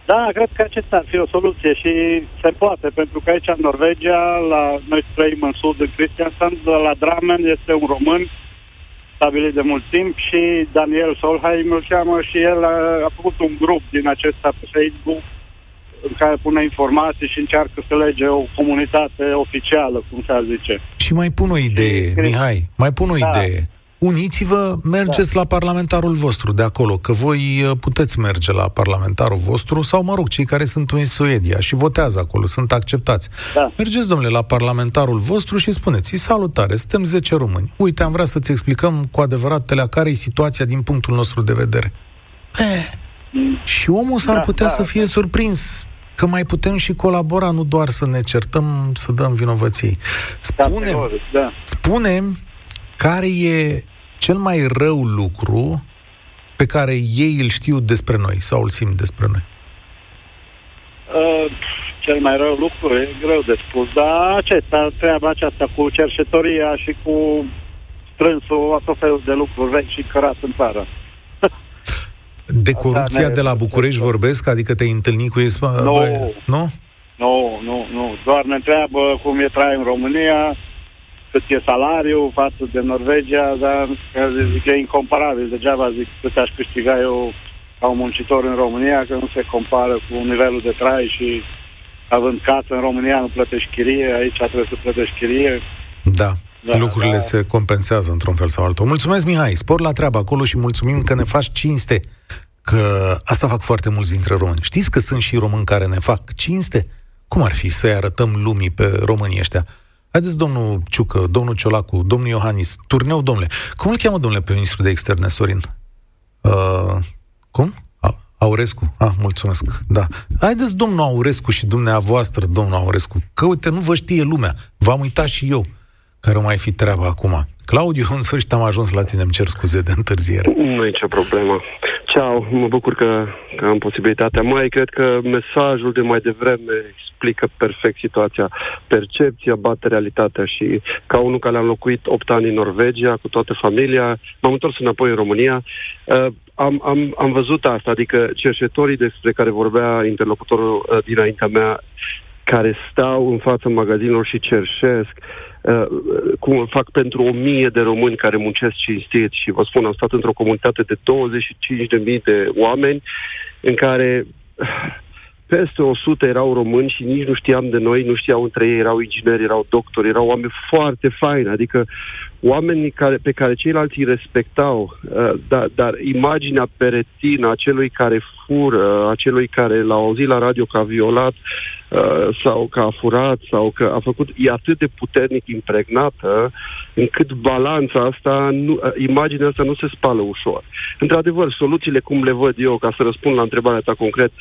Da, cred că acesta ar fi o soluție și se poate, pentru că aici în Norvegia, la, noi trăim în sud, în Christiansand, la Dramen este un român stabilit de mult timp și Daniel Solheim îl cheamă și el a, a făcut un grup din acesta pe Facebook în care pune informații și încearcă să lege o comunitate oficială, cum se zice. Și mai pun o idee, și, Mihai, mai pun o da. idee. Uniți-vă, mergeți da. la parlamentarul vostru de acolo, că voi uh, puteți merge la parlamentarul vostru sau, mă rog, cei care sunt în Suedia și votează acolo, sunt acceptați. Da. Mergeți, domnule, la parlamentarul vostru și spuneți, salutare, suntem 10 români. Uite, am vrea să-ți explicăm cu adevărat telea care e situația din punctul nostru de vedere. Eh, mm. și omul s-ar da, putea da, să fie da. surprins că mai putem și colabora, nu doar să ne certăm, să dăm vinovății. Spunem, da. spunem care e cel mai rău lucru pe care ei îl știu despre noi sau îl simt despre noi. Uh, cel mai rău lucru, e greu de spus, dar acesta, treaba aceasta cu cercetoria și cu strânsul tot felul de lucruri vechi și cărat în țară. De corupția de la București vorbesc? Adică te-ai întâlnit cu ei? Nu. Nu? Nu, nu, nu. Doar ne întreabă cum e trai în România, cât e salariul față de Norvegia, dar zic, e incomparabil. Degeaba zic cât aș câștiga eu ca un muncitor în România, că nu se compară cu nivelul de trai și având casă în România nu plătești chirie, aici trebuie să plătești chirie. Da. Da, lucrurile da. se compensează într-un fel sau altul. Mulțumesc, Mihai, spor la treabă acolo și mulțumim că ne faci cinste, că asta fac foarte mulți dintre români. Știți că sunt și români care ne fac cinste? Cum ar fi să-i arătăm lumii pe românii ăștia? Haideți, domnul Ciucă, domnul Ciolacu, domnul Iohannis, turneu, domnule. Cum îl cheamă, domnule, pe ministrul de externe, Sorin? Uh, cum? Aurescu? Ah, mulțumesc. Da. Haideți, domnul Aurescu și dumneavoastră, domnul Aurescu, că uite, nu vă știe lumea. V-am uitat și eu care o mai fi treaba acum. Claudiu, în sfârșit am ajuns la tine, îmi cer scuze de întârziere. Nu e nicio problemă. Ceau, mă bucur că, că am posibilitatea. Mai cred că mesajul de mai devreme explică perfect situația. Percepția bate realitatea și ca unul care am locuit 8 ani în Norvegia cu toată familia, m-am întors înapoi în România, uh, am, am, am văzut asta, adică cercetorii despre care vorbea interlocutorul uh, dinaintea mea, care stau în fața magazinelor și cerșesc, uh, cum fac pentru o mie de români care muncesc cinstit și vă spun, am stat într-o comunitate de 25.000 de oameni în care uh, peste 100 erau români și nici nu știam de noi, nu știau între ei, erau ingineri, erau doctori, erau oameni foarte faini, adică oamenii care, pe care ceilalți îi respectau, uh, dar, dar imaginea pe retină a celui care fură, a celui care l-a auzit la radio că a violat uh, sau că a furat sau că a făcut, e atât de puternic impregnată încât balanța asta, nu, uh, imaginea asta nu se spală ușor. Într-adevăr, soluțiile cum le văd eu, ca să răspund la întrebarea ta concret,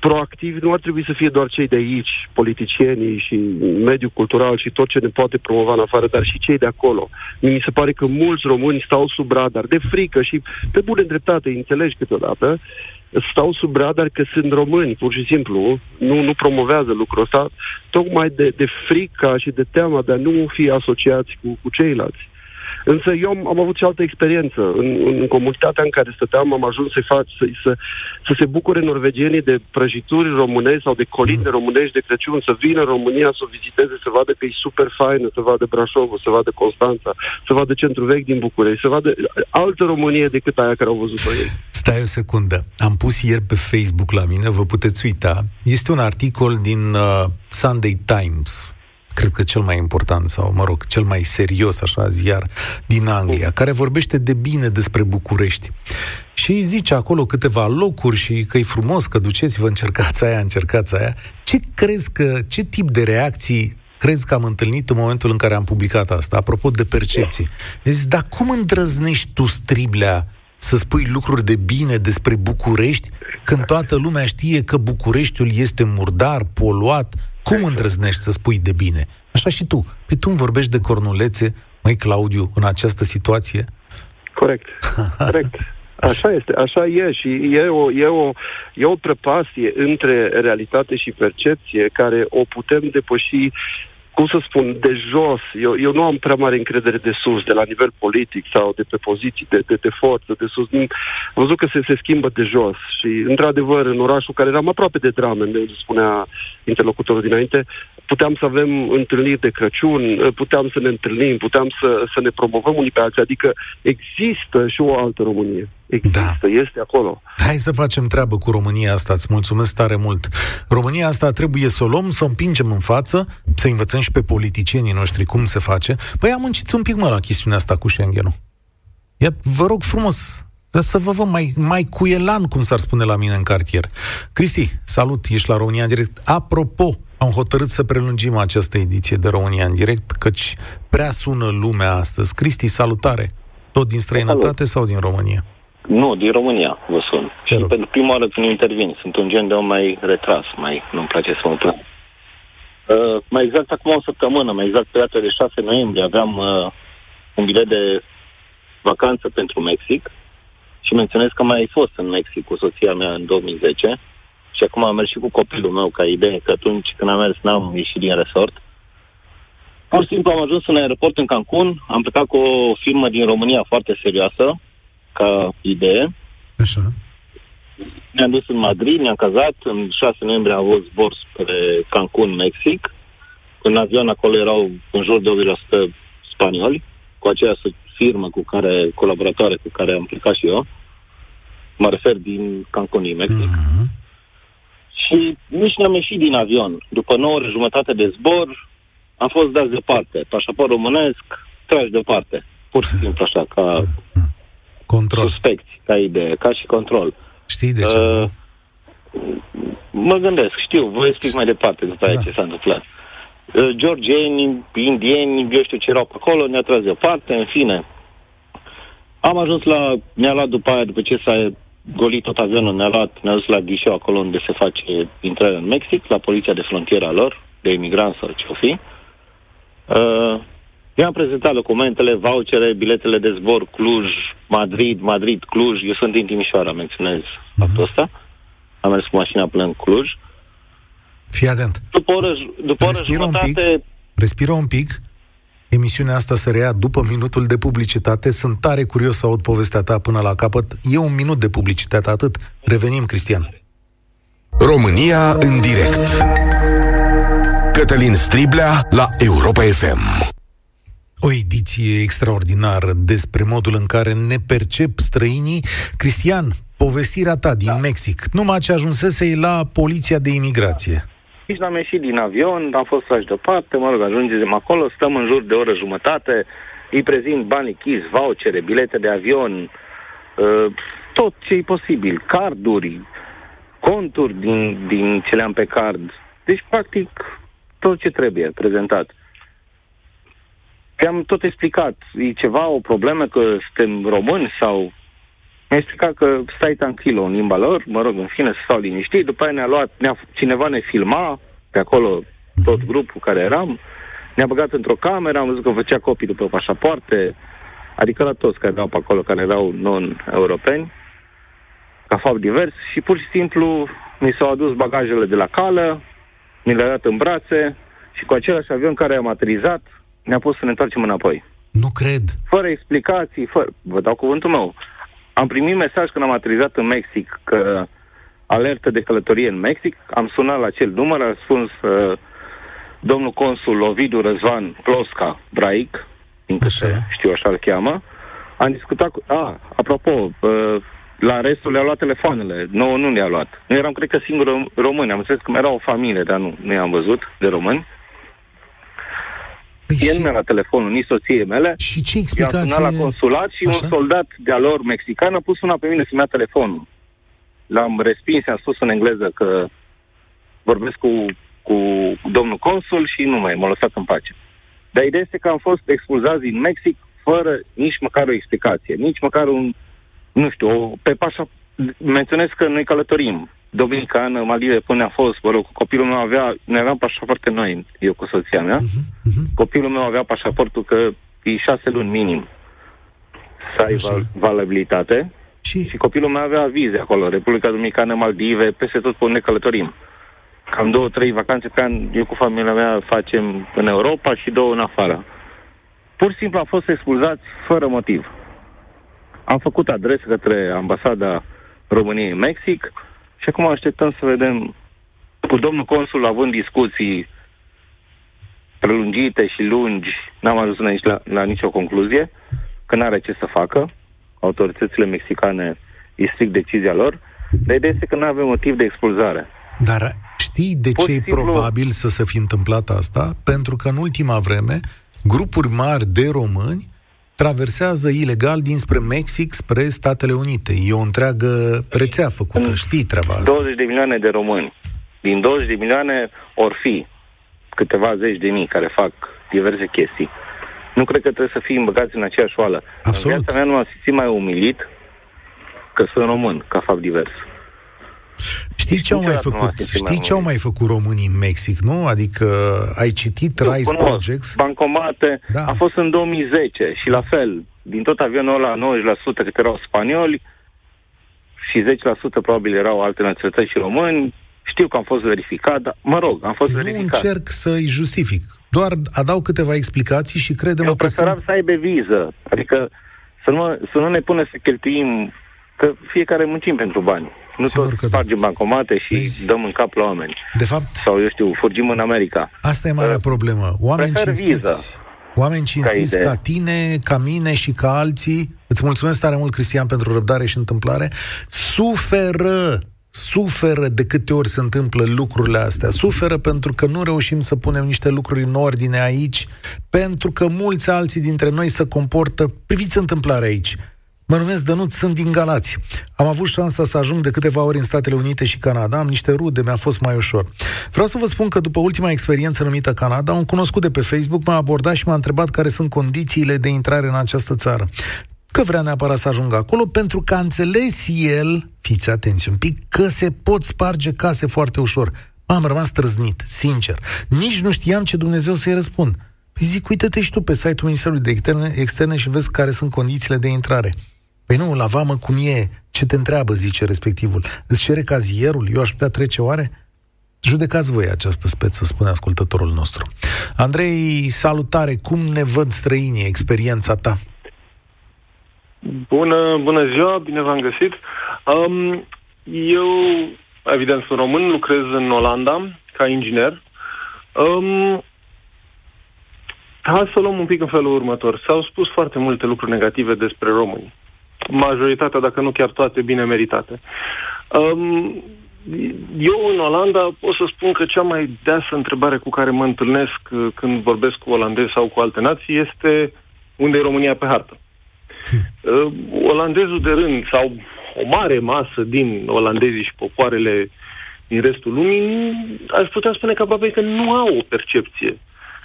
proactiv nu ar trebui să fie doar cei de aici, politicienii și mediul cultural și tot ce ne poate promova în afară, dar și cei de acolo. Mi se pare că mulți români stau sub radar, de frică și pe bune dreptate, înțelegi câteodată, stau sub radar că sunt români, pur și simplu, nu, nu promovează lucrul ăsta, tocmai de, de frica și de teama de a nu fi asociați cu, cu ceilalți. Însă eu am, am avut și altă experiență. În, în comunitatea în care stăteam am ajuns să fac, să, să, să se bucure norvegienii de prăjituri românești sau de colinde mm. românești de Crăciun, să vină în România să o viziteze, să vadă că e super faină, să vadă Brașovul, să vadă Constanța, să vadă centrul vechi din București, să vadă altă Românie decât aia care au văzut-o ei. Stai o secundă. Am pus ieri pe Facebook la mine, vă puteți uita. Este un articol din uh, Sunday Times, cred că cel mai important sau, mă rog, cel mai serios, așa, ziar din Anglia, care vorbește de bine despre București. Și îi zice acolo câteva locuri și că e frumos, că duceți-vă, încercați aia, încercați aia. Ce crezi că, ce tip de reacții crezi că am întâlnit în momentul în care am publicat asta, apropo de percepții? Zic, dar cum îndrăznești tu, Striblea, să spui lucruri de bine despre București, când toată lumea știe că Bucureștiul este murdar, poluat, cum îndrăznești să spui de bine? Așa și tu. Păi tu îmi vorbești de cornulețe, măi Claudiu, în această situație? Corect, corect. Așa este, așa e și e o, e, o, e o prăpastie între realitate și percepție care o putem depăși cum să spun, de jos. Eu, eu nu am prea mare încredere de sus, de la nivel politic sau de pe poziții de, de, de forță, de sus. Am văzut că se, se schimbă de jos și, într-adevăr, în orașul care eram aproape de drame, de spunea interlocutorul dinainte, puteam să avem întâlniri de Crăciun, puteam să ne întâlnim, puteam să, să ne promovăm unii pe alții. Adică există și o altă Românie. Există, da. este acolo. Hai să facem treabă cu România asta, îți mulțumesc tare mult. România asta trebuie să o luăm, să o împingem în față, să învățăm și pe politicienii noștri cum se face. Păi am munciți un pic, mă, la chestiunea asta cu Schengen-ul. Ia, vă rog frumos, dar să vă văd mai, mai cu elan, cum s-ar spune la mine în cartier. Cristi, salut, ești la România în direct. Apropo, am hotărât să prelungim această ediție de România în direct, căci prea sună lumea astăzi. Cristi, salutare! Tot din străinătate Salut. sau din România? Nu, din România vă sun. Te și rog. pentru prima oară când intervin. Sunt un gen de om mai retras, mai nu-mi place să mă plâng. Uh, mai exact acum o săptămână, mai exact pe data de 6 noiembrie, aveam uh, un bilet de vacanță pentru Mexic și menționez că mai ai fost în Mexic cu soția mea în 2010 și acum am mers și cu copilul meu ca idee, că atunci când am mers n-am ieșit din resort. Pur și simplu am ajuns în aeroport în Cancun, am plecat cu o firmă din România foarte serioasă, ca idee. Așa. Ne-am dus în Madrid, ne-am cazat, în 6 noiembrie am avut zbor spre Cancun, Mexic. În avion acolo erau în jur de 80% spanioli, cu aceeași firmă cu care, colaboratoare cu care am plecat și eu. Mă refer din Cancun, din Mexic. Mm-hmm. Și nici n-am ieșit din avion. După 9 ore jumătate de zbor, am fost dat deoparte. Pașaport românesc, tragi deoparte. Pur și simplu așa, ca control. suspecți, ca idee, ca și control. Știi de ce? Uh, mă gândesc, știu, vă explic mai departe după aia da. ce s-a întâmplat. Uh, georgieni, indieni, eu știu ce erau pe acolo, ne-a tras deoparte, în fine. Am ajuns la, ne-a luat după aia, după ce s-a golit tot avionul, ne-a luat, ne-a dus la ghișeu acolo unde se face intrarea în Mexic, la poliția de frontieră lor, de imigranți sau ce-o fi. Uh, I-am prezentat documentele, vouchere, biletele de zbor Cluj, Madrid, Madrid, Cluj. Eu sunt din Timișoara, menționez uh-huh. faptul ăsta. Am mers cu mașina până în Cluj. Fii atent. După oră, după oră respiră jumătate... Un pic, respiră un pic. Emisiunea asta se rea după minutul de publicitate. Sunt tare curios să aud povestea ta până la capăt. E un minut de publicitate, atât. Revenim, Cristian. România în direct. Cătălin Striblea la Europa FM. O ediție extraordinară despre modul în care ne percep străinii. Cristian, povestirea ta din da. Mexic, numai ce ajunsese la poliția de imigrație. Nici n-am ieșit din avion, am fost trași deoparte, mă rog, ajungem acolo, stăm în jur de o oră jumătate, îi prezint banii chis, vouchere, bilete de avion, uh, tot ce e posibil, carduri, conturi din, din ce le-am pe card. Deci, practic, tot ce trebuie prezentat. I-am tot explicat. E ceva, o problemă că suntem români sau... Mi-a explicat că stai tranquilo în limba lor, mă rog, în fine, să stau liniștit. După aia ne-a luat, ne-a, cineva ne filma, pe acolo tot grupul care eram, ne-a băgat într-o cameră, am văzut că făcea copii după pașapoarte, adică la toți care erau pe acolo, care erau non-europeni, ca fapt divers, și pur și simplu mi s-au adus bagajele de la cală, mi le-a dat în brațe și cu același avion care am aterizat, ne-a pus să ne întoarcem înapoi. Nu cred. Fără explicații, fără... Vă dau cuvântul meu. Am primit mesaj când am aterizat în Mexic că alertă de călătorie în Mexic. Am sunat la acel număr, a spus uh, domnul consul Ovidiu Răzvan Plosca Braic, așa. știu așa îl cheamă. Am discutat cu... A, apropo, uh, la restul le-au luat telefoanele. Nouă nu le-a luat. Noi eram, cred că, singuri români. Am înțeles că era o familie, dar nu, nu i-am văzut de români. Păi e și... la telefonul, nici soției mele. Și ce explicație? I-am sunat la consulat și Așa? un soldat de-a lor mexican a pus una pe mine să-mi ia telefonul. L-am respins, am spus în engleză că vorbesc cu, cu domnul consul și nu mai m-a lăsat în pace. Dar ideea este că am fost expulzați din Mexic fără nici măcar o explicație, nici măcar un, nu știu, o, pe pașa, menționez că noi călătorim Dominicană, Maldive, până a fost, vă rog, copilul meu avea, ne aveam pașapoarte noi, eu cu soția mea. Uh-huh, uh-huh. Copilul meu avea pașaportul că e șase luni minim să ai val- valabilitate. Și? și copilul meu avea vize acolo, Republica Dominicană, Maldive, peste tot pe unde călătorim. Cam două, trei vacanțe pe an, eu cu familia mea facem în Europa și două în afară. Pur și simplu am fost expulzați fără motiv. Am făcut adresă către ambasada României în Mexic, și acum așteptăm să vedem cu domnul consul având discuții prelungite și lungi, n-am ajuns aici la, la nicio concluzie, că n-are ce să facă. Autoritățile mexicane îi stric decizia lor, dar ideea este că nu avem motiv de expulzare. Dar știi de ce e simplu... probabil să se fi întâmplat asta? Pentru că în ultima vreme grupuri mari de români traversează ilegal dinspre Mexic spre Statele Unite. E o întreagă rețea făcută, știi treaba asta. 20 de milioane de români. Din 20 de milioane or fi câteva zeci de mii care fac diverse chestii. Nu cred că trebuie să fii îmbăgați în aceeași oală. Absolut. În viața mea nu m-am simțit mai umilit că sunt român, ca fapt divers. Știi ce au mai făcut? Știi ce au mai făcut românii în Mexic, nu? Adică ai citit Eu Rise cunosc. Projects? Bancomate. Da. A fost în 2010 și la fel, din tot avionul ăla, 90% cât erau spanioli și 10% probabil erau alte naționalități și români. Știu că am fost verificat, dar, mă rog, am fost nu verificat. Nu încerc să-i justific. Doar adaug câteva explicații și credem Eu că preferam sunt... să aibă viză. Adică să nu, să nu ne pune să cheltuim, că fiecare muncim pentru bani. Nu Sigur tot spargem da. bancomate și Vezi? dăm în cap la oameni. De fapt... Sau, eu știu, fugim în America. Asta e marea uh, problemă. Oameni cinstiți, viză. Oameni cinstiți ca, ca tine, ca mine și ca alții, îți mulțumesc tare mult, Cristian, pentru răbdare și întâmplare, suferă suferă de câte ori se întâmplă lucrurile astea. Suferă pentru că nu reușim să punem niște lucruri în ordine aici, pentru că mulți alții dintre noi se comportă... Priviți întâmplarea aici. Mă numesc Dănuț, sunt din Galați. Am avut șansa să ajung de câteva ori în Statele Unite și Canada, am niște rude, mi-a fost mai ușor. Vreau să vă spun că după ultima experiență numită Canada, un cunoscut de pe Facebook m-a abordat și m-a întrebat care sunt condițiile de intrare în această țară că vrea neapărat să ajungă acolo, pentru că a înțeles el, fiți atenți un pic, că se pot sparge case foarte ușor. M-am rămas trăznit, sincer. Nici nu știam ce Dumnezeu să-i răspund. Păi zic, uite-te și tu pe site-ul Ministerului de Externe, externe și vezi care sunt condițiile de intrare. Păi nu, la vamă cum e, ce te întreabă, zice respectivul. Îți cere cazierul? Eu aș putea trece oare? Judecați voi această speță, spune ascultătorul nostru. Andrei, salutare! Cum ne văd străinii, experiența ta? Bună, bună ziua, bine v-am găsit. Um, eu, evident, sunt român, lucrez în Olanda ca inginer. Um, hai să luăm un pic în felul următor. S-au spus foarte multe lucruri negative despre români. Majoritatea, dacă nu chiar toate, bine meritate. Um, eu în Olanda pot să spun că cea mai deasă întrebare cu care mă întâlnesc uh, când vorbesc cu olandezi sau cu alte nații este unde e România pe hartă. Uh, olandezul de rând sau o mare masă din olandezii și popoarele din restul lumii, aș putea spune că aproape că nu au o percepție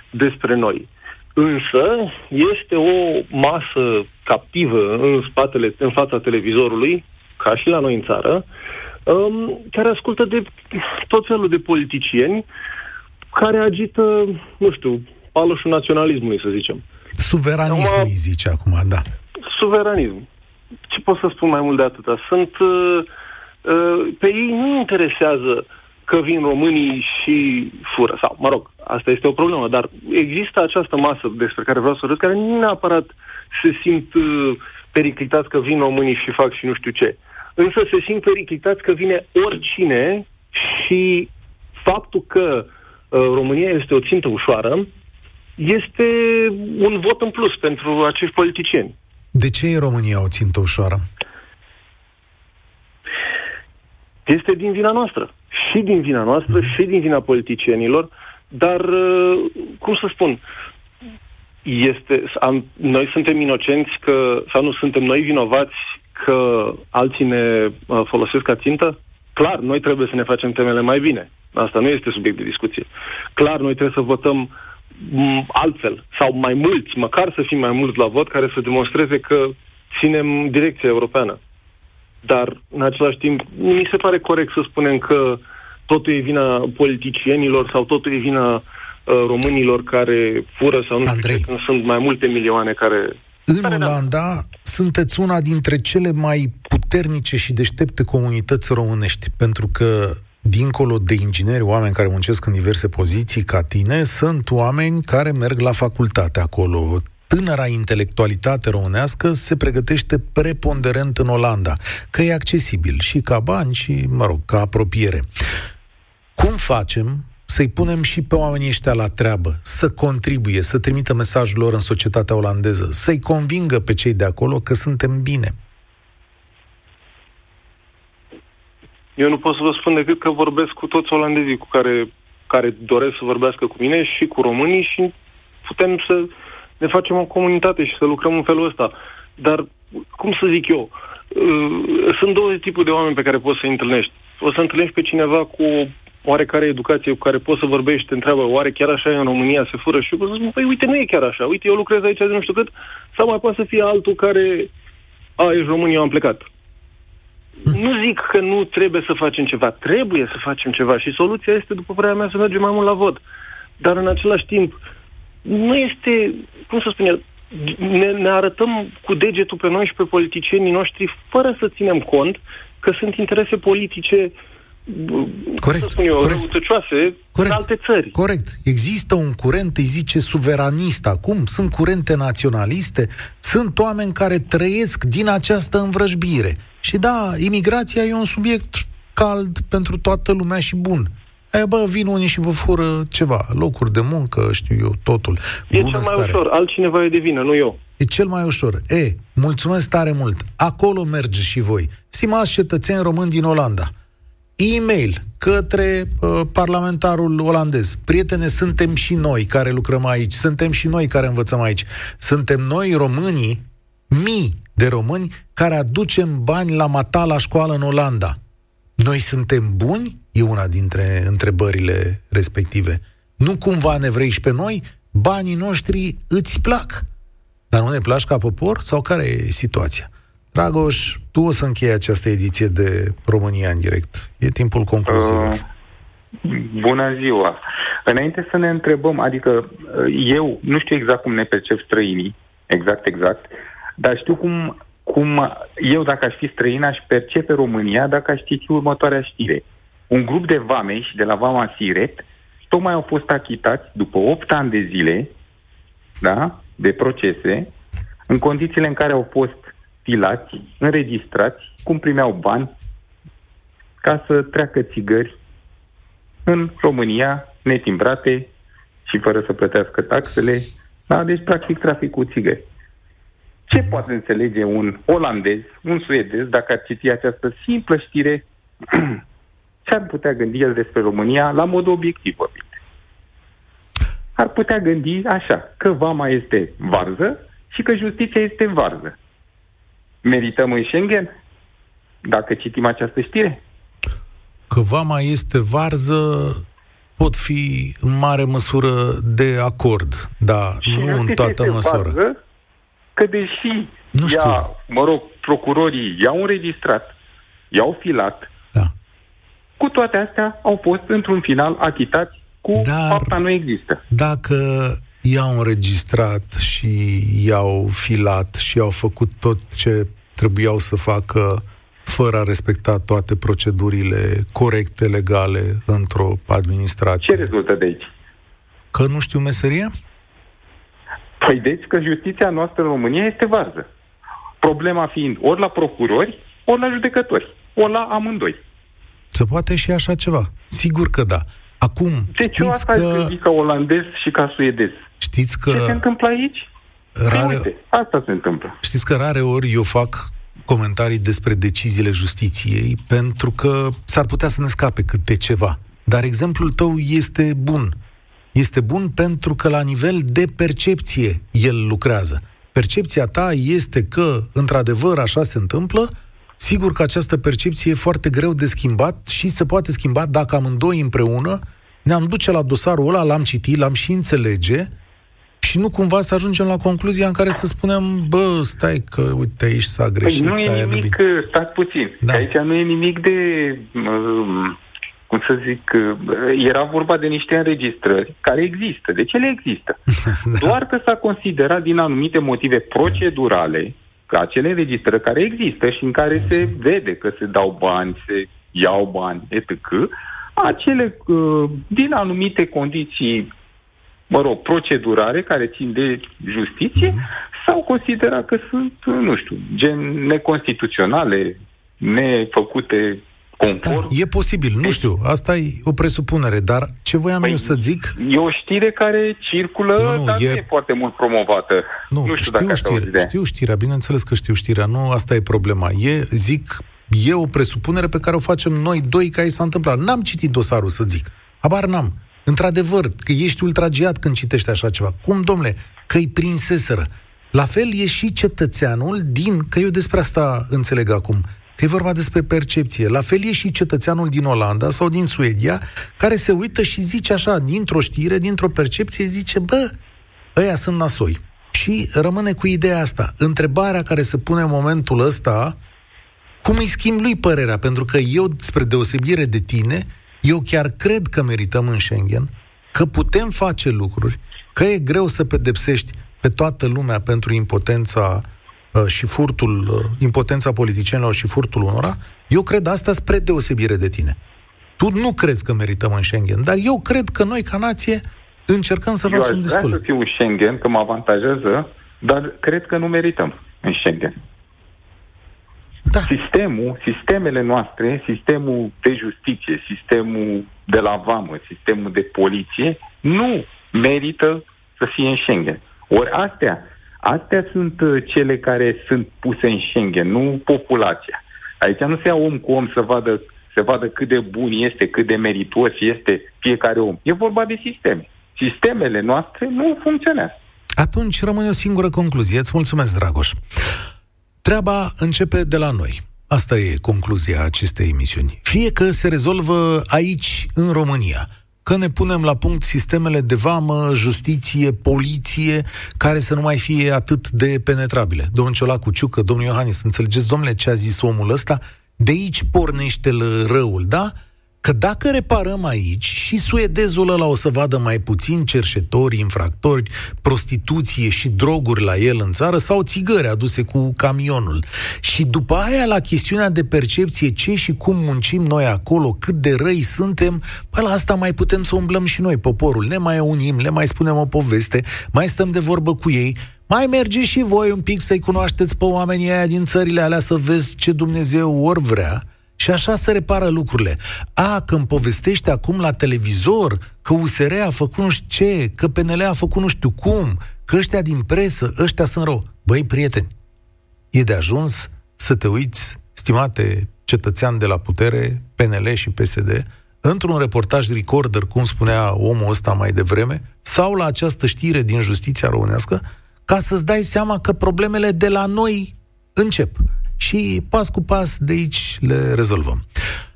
despre noi. Însă este o masă captivă în spatele, în fața televizorului, ca și la noi în țară, um, care ascultă de tot felul de politicieni care agită, nu știu, paloșul naționalismului, să zicem. Suveranismul, îi zice acum, da suveranism. Ce pot să spun mai mult de atâta? Sunt... Uh, uh, pe ei nu interesează că vin românii și fură. Sau, mă rog, asta este o problemă, dar există această masă despre care vreau să râd, care nu neapărat se simt uh, periclitați că vin românii și fac și nu știu ce. Însă se simt periclitați că vine oricine și faptul că uh, România este o țintă ușoară este un vot în plus pentru acești politicieni. De ce e România o țintă ușoară? Este din vina noastră. Și din vina noastră, mm. și din vina politicienilor, dar, uh, cum să spun, este, am, noi suntem inocenți că, sau nu suntem noi vinovați că alții ne uh, folosesc ca țintă? Clar, noi trebuie să ne facem temele mai bine. Asta nu este subiect de discuție. Clar, noi trebuie să votăm altfel sau mai mulți, măcar să fim mai mulți la vot, care să demonstreze că ținem direcția europeană. Dar, în același timp, mi se pare corect să spunem că totul e vina politicienilor sau totul e vina uh, românilor care fură sau nu Andrei. știu, când sunt mai multe milioane care... În care Olanda da. sunteți una dintre cele mai puternice și deștepte comunități românești, pentru că dincolo de ingineri, oameni care muncesc în diverse poziții ca tine, sunt oameni care merg la facultate acolo. Tânăra intelectualitate românească se pregătește preponderent în Olanda, că e accesibil și ca bani și, mă rog, ca apropiere. Cum facem să-i punem și pe oamenii ăștia la treabă, să contribuie, să trimită mesajul lor în societatea olandeză, să-i convingă pe cei de acolo că suntem bine? Eu nu pot să vă spun decât că vorbesc cu toți olandezii cu care, care doresc să vorbească cu mine și cu românii și putem să ne facem o comunitate și să lucrăm în felul ăsta. Dar, cum să zic eu, uh, sunt două tipuri de oameni pe care poți să-i întâlnești. O să întâlnești pe cineva cu oarecare educație cu care poți să vorbești, te întreabă, oare chiar așa e în România, se fură și eu pot să spun, păi uite, nu e chiar așa, uite, eu lucrez aici de nu știu cât, sau mai poate să fie altul care, a, ești român, eu am plecat. Nu zic că nu trebuie să facem ceva, trebuie să facem ceva și soluția este, după părerea mea, să mergem mai mult la vot. Dar în același timp, nu este, cum să spun eu, ne, ne arătăm cu degetul pe noi și pe politicienii noștri fără să ținem cont că sunt interese politice corect, să spun eu, corect. răutăcioase corect, în alte țări. Corect. Există un curent, îi zice, suveranist acum, sunt curente naționaliste, sunt oameni care trăiesc din această învrăjbire. Și da, imigrația e un subiect cald pentru toată lumea și bun. Aia, bă, vin unii și vă fură ceva, locuri de muncă, știu eu, totul. E Bună cel mai stare. ușor, altcineva e de vină, nu eu. E cel mai ușor. E, mulțumesc tare mult. Acolo merge și voi. Stimați cetățeni români din Olanda, e-mail către uh, parlamentarul olandez. Prietene, suntem și noi care lucrăm aici, suntem și noi care învățăm aici. Suntem noi românii, mii de români, care aducem bani la mata la școală în Olanda. Noi suntem buni? E una dintre întrebările respective. Nu cumva ne vrei și pe noi? Banii noștri îți plac? Dar nu ne placi ca popor? Sau care e situația? Dragoș, tu o să închei această ediție de România în direct. E timpul concluziilor. Uh, bună ziua! Înainte să ne întrebăm, adică uh, eu nu știu exact cum ne percep străinii, exact, exact, dar știu cum, cum eu, dacă aș fi străin, aș percepe România dacă aș ști următoarea știre. Un grup de vameși de la Vama Siret tocmai au fost achitați după 8 ani de zile da, de procese, în condițiile în care au fost filați, înregistrați, cum primeau bani ca să treacă țigări în România, netimbrate și fără să plătească taxele. Da? Deci, practic, trafic cu țigări. Ce poate înțelege un olandez, un suedez, dacă ar citi această simplă știre, ce ar putea gândi el despre România la mod obiectiv vorbit? Ar putea gândi așa, că vama este varză și că justiția este varză merităm în Schengen? Dacă citim această știre? Că vama este varză, pot fi în mare măsură de acord, dar și nu în toată măsură. Varză, că deși nu știu. Ea, mă rog, procurorii i-au înregistrat, i-au filat, da. Cu toate astea au fost într-un final achitați cu Dar fapta nu există. Dacă i-au înregistrat și i-au filat și au făcut tot ce trebuiau să facă fără a respecta toate procedurile corecte, legale, într-o administrație. Ce rezultă de aici? Că nu știu meseria? Păi deci că justiția noastră în România este varză. Problema fiind ori la procurori, ori la judecători, ori la amândoi. Se poate și așa ceva. Sigur că da. Acum, deci eu asta că... ca olandez și ca suedez. Știți că... Ce se întâmplă aici? Rare... Uite, asta se întâmplă. Știți că rare ori eu fac comentarii despre deciziile justiției pentru că s-ar putea să ne scape câte ceva. Dar exemplul tău este bun. Este bun pentru că la nivel de percepție el lucrează. Percepția ta este că, într-adevăr, așa se întâmplă, sigur că această percepție e foarte greu de schimbat și se poate schimba dacă amândoi împreună ne-am duce la dosarul ăla, l-am citit, l-am și înțelege și nu cumva să ajungem la concluzia în care să spunem, bă, stai că, uite, aici s-a greșit. Păi nu e nimic, nu stați puțin, da. aici nu e nimic de, um, cum să zic, era vorba de niște înregistrări care există. De ce le există? da. Doar că s-a considerat din anumite motive procedurale că acele înregistrări care există și în care Așa. se vede că se dau bani, se iau bani, etc., acele, uh, din anumite condiții mă rog, procedurare care țin de justiție mm-hmm. sau considera că sunt, nu știu, gen neconstituționale, nefăcute conform. Da, e posibil, nu știu, asta e o presupunere, dar ce voiam păi, eu să zic... E o știre care circulă, nu, nu, dar e... nu e foarte mult promovată. Nu, nu știu, știu, dacă știre, știu știrea, bineînțeles că știu știrea, nu asta e problema. E, zic, e o presupunere pe care o facem noi doi ca s-a întâmplat. N-am citit dosarul, să zic. Habar n-am. Într-adevăr, că ești ultragiat când citești așa ceva. Cum, domnule, că-i prinseseră. La fel e și cetățeanul din, că eu despre asta înțeleg acum, că e vorba despre percepție. La fel e și cetățeanul din Olanda sau din Suedia, care se uită și zice așa, dintr-o știre, dintr-o percepție, zice, bă, ăia sunt nasoi. Și rămâne cu ideea asta. Întrebarea care se pune în momentul ăsta, cum îi schimb lui părerea? Pentru că eu, spre deosebire de tine, eu chiar cred că merităm în Schengen, că putem face lucruri, că e greu să pedepsești pe toată lumea pentru impotența uh, și furtul, uh, impotența politicienilor și furtul unora, eu cred asta spre deosebire de tine. Tu nu crezi că merităm în Schengen, dar eu cred că noi, ca nație, încercăm să eu facem destul. Eu să fiu în Schengen, că mă avantajează, dar cred că nu merităm în Schengen. Da. Sistemul, sistemele noastre, sistemul de justiție, sistemul de la vamă, sistemul de poliție, nu merită să fie în Schengen. Ori astea, astea sunt uh, cele care sunt puse în Schengen, nu populația. Aici nu se ia om cu om să vadă, să vadă cât de bun este, cât de meritos este fiecare om. E vorba de sisteme. Sistemele noastre nu funcționează. Atunci rămâne o singură concluzie. Îți mulțumesc, Dragoș. Treaba începe de la noi. Asta e concluzia acestei emisiuni. Fie că se rezolvă aici, în România, că ne punem la punct sistemele de vamă, justiție, poliție, care să nu mai fie atât de penetrabile. Domnul Ciolacu Ciucă, domnul Iohannis, înțelegeți, domnule, ce a zis omul ăsta? De aici pornește răul, da? Că dacă reparăm aici, și suedezul ăla o să vadă mai puțin cerșetori, infractori, prostituție și droguri la el în țară sau țigări aduse cu camionul. Și după aia, la chestiunea de percepție, ce și cum muncim noi acolo, cât de răi suntem, păi la asta mai putem să umblăm și noi, poporul. Ne mai unim, le mai spunem o poveste, mai stăm de vorbă cu ei, mai mergeți și voi un pic să-i cunoașteți pe oamenii aia din țările alea să vezi ce Dumnezeu ori vrea și așa se repară lucrurile. A, când povestește acum la televizor că USR a făcut nu știu ce, că PNL a făcut nu știu cum, că ăștia din presă, ăștia sunt rău. Băi, prieteni, e de ajuns să te uiți, stimate cetățean de la putere, PNL și PSD, într-un reportaj recorder, cum spunea omul ăsta mai devreme, sau la această știre din justiția românească, ca să-ți dai seama că problemele de la noi încep și pas cu pas de aici le rezolvăm.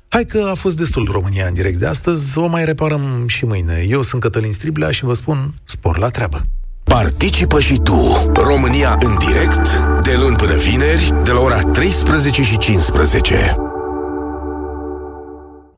Hai că a fost destul România în direct de astăzi, o mai reparăm și mâine. Eu sunt Cătălin Striblea și vă spun spor la treabă. Participă și tu, România în direct, de luni până vineri, de la ora 13 și 15.